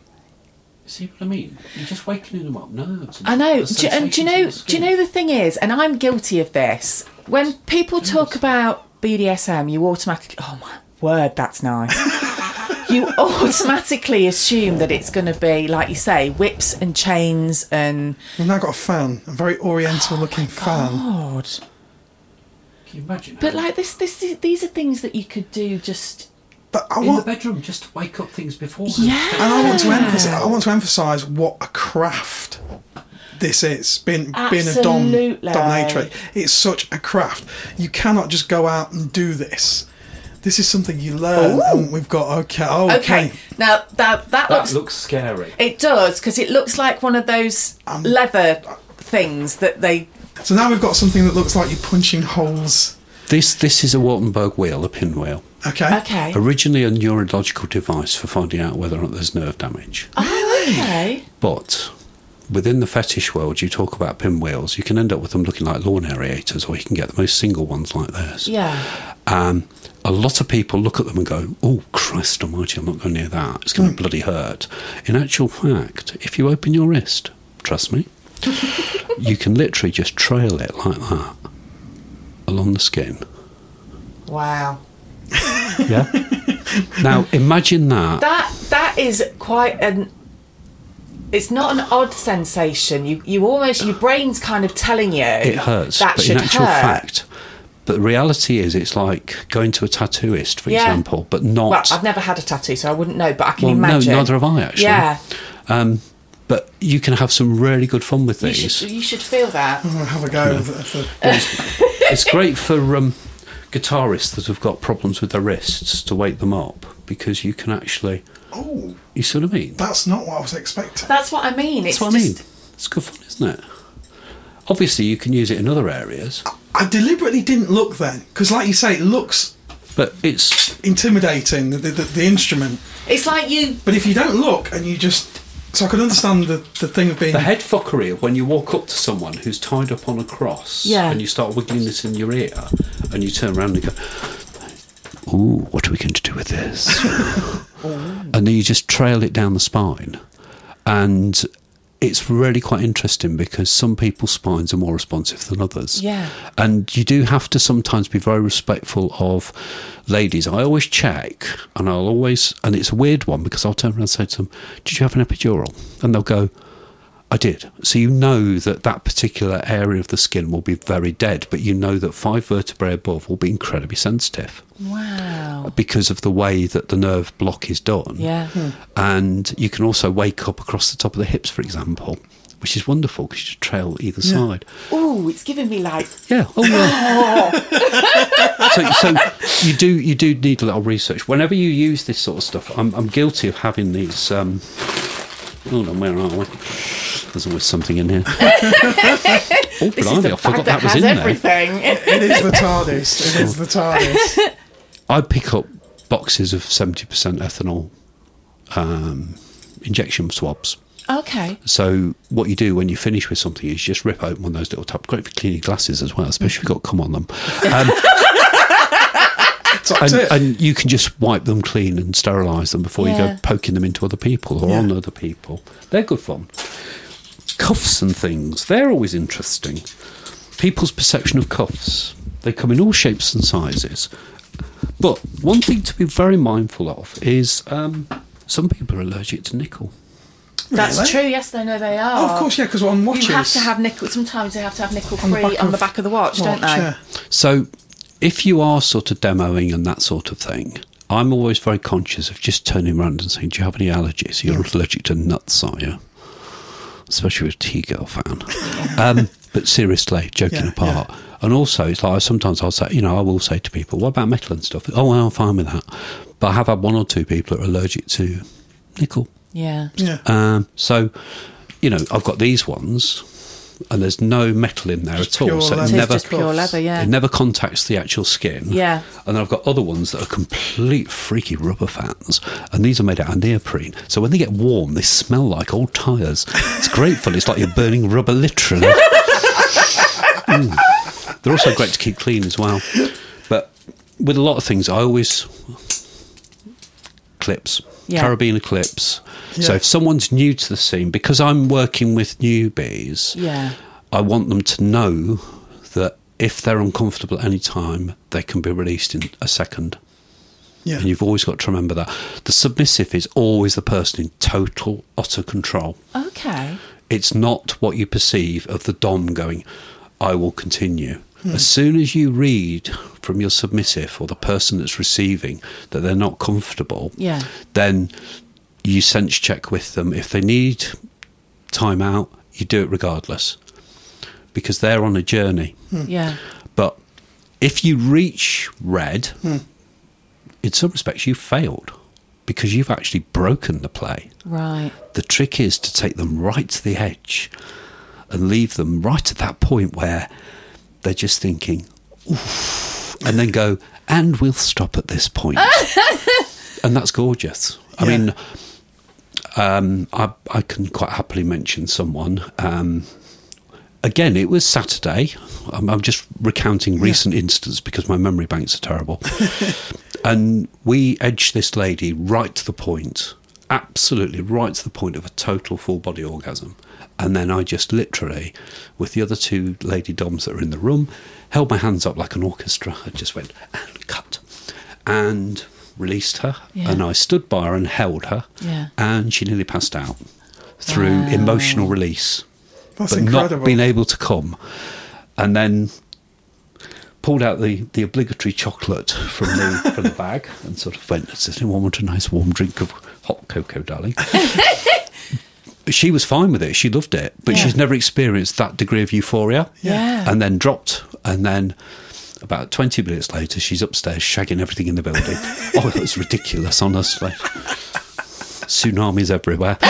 See what I mean? You're just waking them up. No, I know. Do, and do you know? Do you know the thing is, and I'm guilty of this. When people talk about BDSM, you automatically. Oh my word, that's nice. you *laughs* automatically assume that it's going to be, like you say, whips and chains and. We've now got a fan, a very oriental oh looking fan. God. Can you imagine? But like this, this, these are things that you could do just. But I in want, the bedroom, just to wake up things before. Yeah. and I want to emphasize, I want to emphasize what a craft this is. Being being a dom Absolutely. dominatrix, it's such a craft. You cannot just go out and do this. This is something you learn, and we've got okay. Oh, okay. Okay. Now that that That looks. looks scary. It does because it looks like one of those Um, leather things that they. So now we've got something that looks like you're punching holes. This this is a Wartenberg wheel, a pinwheel. Okay. Okay. Originally a neurological device for finding out whether or not there's nerve damage. Oh, okay. But within the fetish world, you talk about pinwheels, you can end up with them looking like lawn aerators, or you can get the most single ones like this. Yeah. Um, a lot of people look at them and go, "Oh Christ Almighty, I'm not going near that. It's going to bloody hurt." In actual fact, if you open your wrist, trust me, *laughs* you can literally just trail it like that along the skin. Wow. Yeah. *laughs* now imagine that. That that is quite an. It's not an odd sensation. You you almost your brain's kind of telling you it hurts, That but should in actual hurt. fact. But the reality is, it's like going to a tattooist, for Yeah. example, but not. Well, I've never had a tattoo, so I wouldn't know. But I can well, imagine. no, neither have I actually. Yeah. Um, but you can have some really good fun with You these. should you should feel that. I'm gonna have a go. of the- the- it's great for um, guitarists that have got problems with their wrists to wake them up because you can actually. oh, You see what I mean? that's not what I was expecting. That's what I mean. It's That's what I mean. It's good fun, isn't it? Obviously, you can use it in other areas, I deliberately didn't look then because, like you say, it looks but it's intimidating the, the, the instrument. It's like you. But if you don't look and you just, so I can understand the, the thing of being the head fuckery of when you walk up to someone who's tied up on a cross Yeah. and you start wiggling this in your ear and you turn around and go, Ooh, what are we going to do with this? *laughs* and then you just trail it down the spine. And it's really quite interesting because some people's spines are more responsive than others. Yeah. And you do have to sometimes be very respectful of ladies. I always check, and I'll always, and it's a weird one because I'll turn around and say to them, Did you have an epidural? And they'll go, I did. So you know that that particular area of the skin will be very dead, but you know that five vertebrae above will be incredibly sensitive Wow. because of the way that the nerve block is done. Yeah. And you can also wake up across the top of the hips, for example, which is wonderful because you trail either side. Oh, it's giving me like Yeah. Oh yeah. *laughs* so, so you do you do need a little research. Whenever you use this sort of stuff, I'm I'm guilty of having these. Um, hold on, where are we? There's always something in here. *laughs* oh, this is blimey, the I forgot that that was has in there. everything. It is the TARDIS. It is the TARDIS. I pick up boxes of 70% ethanol um, injection swabs. okay. So what you do when you finish with something is just rip open one of those little top. Great for cleaning glasses as well, especially if you've got cum on them. Um, Top and, and you can just wipe them clean and sterilise them before you go poking them into other people or Yeah. on other people. They're good fun. Cuffs and things, they're always interesting. People's perception of cuffs, they come in all shapes and sizes. But one thing to be very mindful of is um, some people are allergic to nickel. That's Really? true. Yes, they know they are. Oh, of course, yeah, because on watches. You have to have nickel. Sometimes they have to have nickel on the free back on the back of the watch, don't they? yeah. So, if you are sort of demoing and that sort of thing, I'm always very conscious of just turning around and saying, "Do you have any allergies? You're allergic to nuts, are you?" Especially with a T girl fan. um, but seriously, joking Yeah, apart, and also it's like sometimes I'll say, you know, I will say to people, "What about metal and stuff?" Oh, well, I'm fine with that. But I have had one or two people that are allergic to nickel. Yeah. Yeah. Um, so, you know, I've got these ones, and there's no metal in there Just at all. So it leather. It is never just pure leather. Yeah. it never contacts the actual skin. Yeah. And then I've got other ones that are complete freaky rubber fans. And these are made out of neoprene. So when they get warm, they smell like old tyres. It's great fun. It's like you're burning rubber literally. *laughs* Mm. They're also great to keep clean as well. But with a lot of things, I always clips, Yeah. carabiner clips. So if someone's new to the scene, because I'm working with newbies, Yeah. I want them to know that if they're uncomfortable at any time, they can be released in a second. Yeah. And you've always got to remember that. The submissive is always the person in total, utter control. Okay. It's not what you perceive of the Dom going, I will continue. Hmm. As soon as you read from your submissive or the person that's receiving that they're not comfortable, Yeah. then you sense check with them. If they need time out, you do it regardless because they're on a journey. Hmm. Yeah. But if you reach red, hmm. in some respects, you've failed because you've actually broken the play. Right. The trick is to take them right to the edge and leave them right at that point where they're just thinking, Oof, and then go, and we'll stop at this point. *laughs* and that's gorgeous. I Yeah. mean, um, I, I can quite happily mention someone. Um, again, it was Saturday. I'm, I'm just recounting recent incidents because my memory banks are terrible. *laughs* and we edged this lady right to the point, absolutely right to the point of a total full body orgasm. And then I just literally, with the other two lady doms that were in the room, held my hands up like an orchestra. I just went and cut and released her. Yeah. And I stood by her and held her. Yeah. And she nearly passed out through Wow. emotional release That's but incredible. not being able to come, and then pulled out the, the obligatory chocolate from the *laughs* from the bag and sort of went, "Does anyone want a nice warm drink of hot cocoa, darling?" *laughs* She was fine with it. She loved it, but Yeah. she's never experienced that degree of euphoria. Yeah. And then dropped, and then. About 20 minutes later, she's upstairs shagging everything in the building. *laughs* oh, it was ridiculous, honestly. Tsunamis everywhere. *laughs*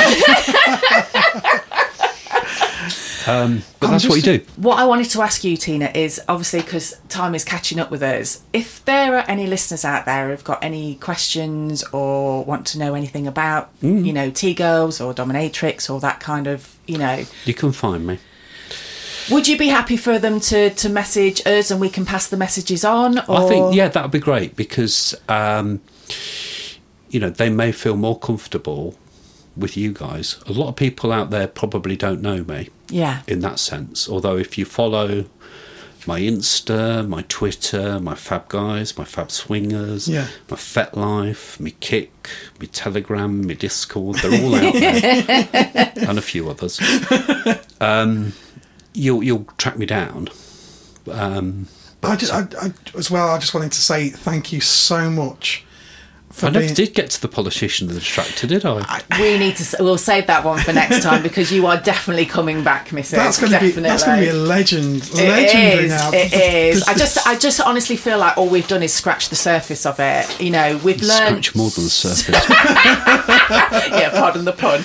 um, but I'm that's what you do. What I wanted to ask you, Tina, is obviously because time is catching up with us. If there are any listeners out there who've got any questions or want to know anything about, you know, T girls or dominatrix or that kind of, you know, You can find me. Would you be happy for them to to message us and we can pass the messages on? Or I think, yeah, that would be great because, um, you know, they may feel more comfortable with you guys. A lot of people out there probably don't know me Yeah. in that sense. Although if you follow my Insta, my Twitter, my Fab Guys, my Fab Swingers, Yeah. my FetLife, my Kick, my Telegram, my Discord, they're all out there, *laughs* and a few others. *laughs* Um, you'll you'll track me down. Um, I just, I, I, as well, I just wanted to say thank you so much for I never being. did get to the politician and the distractor, did I? We need to. We'll save that one for next time because you are definitely coming back, Mrs. That's going to be Definitely. that's going to be a legend, It legendary is. now. It is. The- I the- just, I just honestly feel like all we've done is scratch the surface of it. You know, we've learned. Scratch more than the surface. *laughs* yeah, pardon the pun.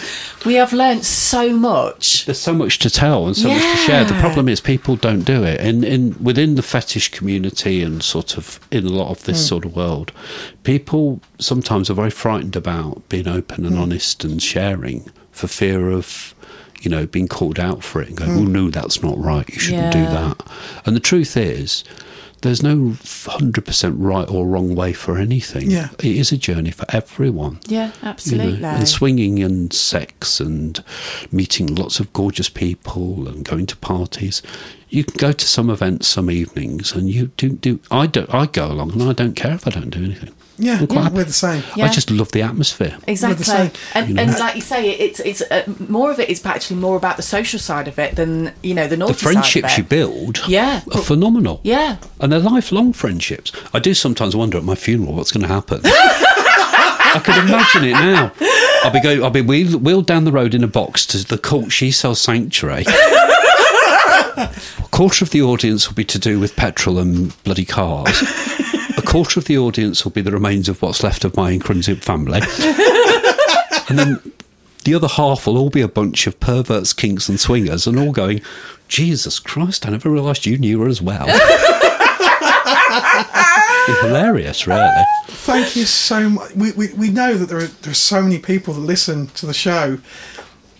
We have learnt so much. There's so much to tell and so much to share. The problem is people don't do it. In in within the fetish community and sort of in a lot of this Hmm. sort of world, people sometimes are very frightened about being open and honest and sharing for fear of you know being called out for it and going, "Oh no, that's not right. You shouldn't do Hmm. That." And the truth is. There's no hundred percent right or wrong way for anything. Yeah. it is a journey for everyone. Yeah, You know, absolutely. and swinging and sex and meeting lots of gorgeous people and going to parties. You can go to some events some evenings and you do do I don't I go along and I don't care if I don't do anything. Yeah, I'm quite happy. we're the same. Yeah. I just love the atmosphere. Exactly, same. and, You know. and like you say, it's it's uh, more of it is actually more about the social side of it than you know the naughty The friendships side you of it. build Yeah. are phenomenal. Yeah, And they're lifelong friendships. I do sometimes wonder at my funeral what's going to happen. *laughs* I could imagine it now. I'll be going. I'll be wheel- wheeled down the road in a box to the cult she sells sanctuary. a *laughs* quarter of the audience will be to do with petrol and bloody cars. *laughs* A quarter of the audience will be the remains of what's left of my incredible family. *laughs* and then the other half will all be a bunch of perverts, kinks, and swingers, and all going, Jesus Christ, I never realised you knew her as well. *laughs* Hilarious, really. Thank you so much. We, we, we know that there are there are so many people that listen to the show.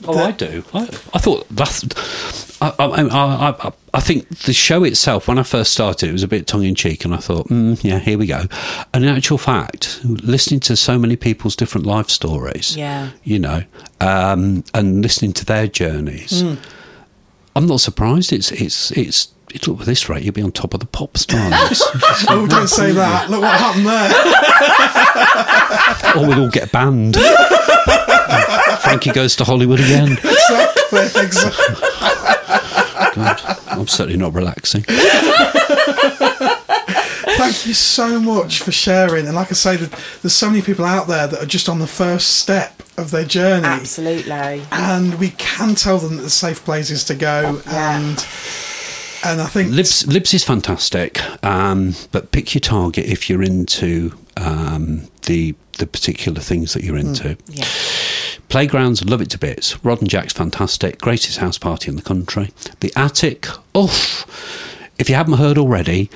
Oh, I do. I, I thought that's. I, I, I, I, I think the show itself, when I first started, it was a bit tongue in cheek, and I thought, mm, yeah, here we go. And in actual fact, listening to so many people's different life stories, Yeah. you know, um, and listening to their journeys, I'm not surprised. It's it's it's. It, look, at this rate, you'll be on top of the pop stars. *laughs* Oh, don't say that. Look what happened there. or we'll all get banned. *laughs* Frankie goes to Hollywood again. exactly. exactly. God, I'm certainly not relaxing. Thank you so much for sharing. And like I say, there's so many people out there that are just on the first step of their journey. absolutely. And we can tell them that there's safe places to go. And and I think Libs, Libs is fantastic, um, but pick your target if you're into um, the the particular things that you're into. Yeah. Playgrounds, love it to bits. Rod and Jack's fantastic, greatest house party in the country. The Attic, oof! If you haven't heard already,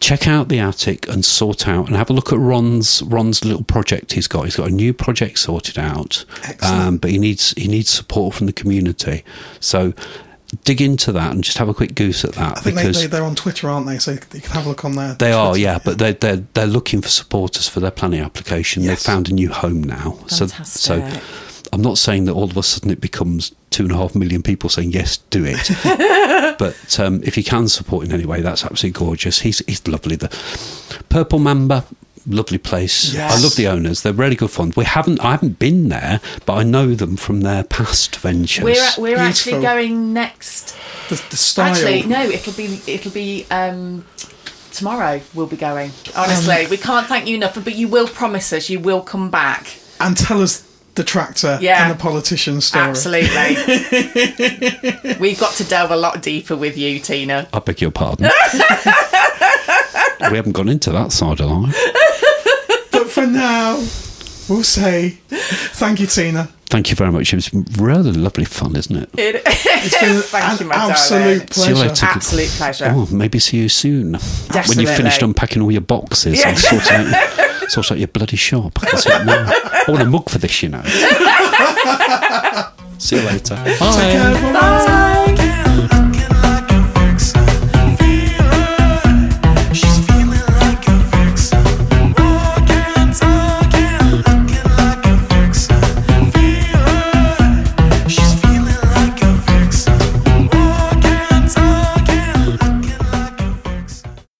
check out the Attic and sort out and have a look at Ron's Ron's little project he's got. He's got a new project sorted out, um, but he needs he needs support from the community. So dig into that and just have a quick goose at that I think because they, they're on Twitter, aren't they? So you can have a look on there. they are, yeah, but they're they're they're looking for supporters for their planning application. Yes. They've found a new home now, so so I'm not saying that all of a sudden it becomes two and a half million people saying yes, do it. *laughs* but um, if you can support in any way, that's absolutely gorgeous. He's he's lovely. The Purple Mamba. Lovely place. Yes. I love the owners. They're really good fun. We haven't, I haven't been there, but I know them from their past ventures. We're we're actually going next. The, the style. Actually, no, it'll be it'll be um, tomorrow. We'll be going. Honestly, we can't thank you enough, but you will promise us you will come back. And tell us the tractor Yeah. and the politician story. Absolutely. *laughs* We've got to delve a lot deeper with you, Tina. I beg your pardon. we haven't gone into that side of life. But for now, we'll say thank you, Tina. Thank you very much. It was rather lovely fun, isn't it? It, It's been *laughs* Thank an you, my absolute darling. See you pleasure. later. Absolute pleasure. Oh, maybe see you soon. When you've finished unpacking all your boxes and sort out, *laughs* sort out your bloody shop. I can see it now. I want a mug for this, you know. *laughs* see you later. Bye. Take care. Bye.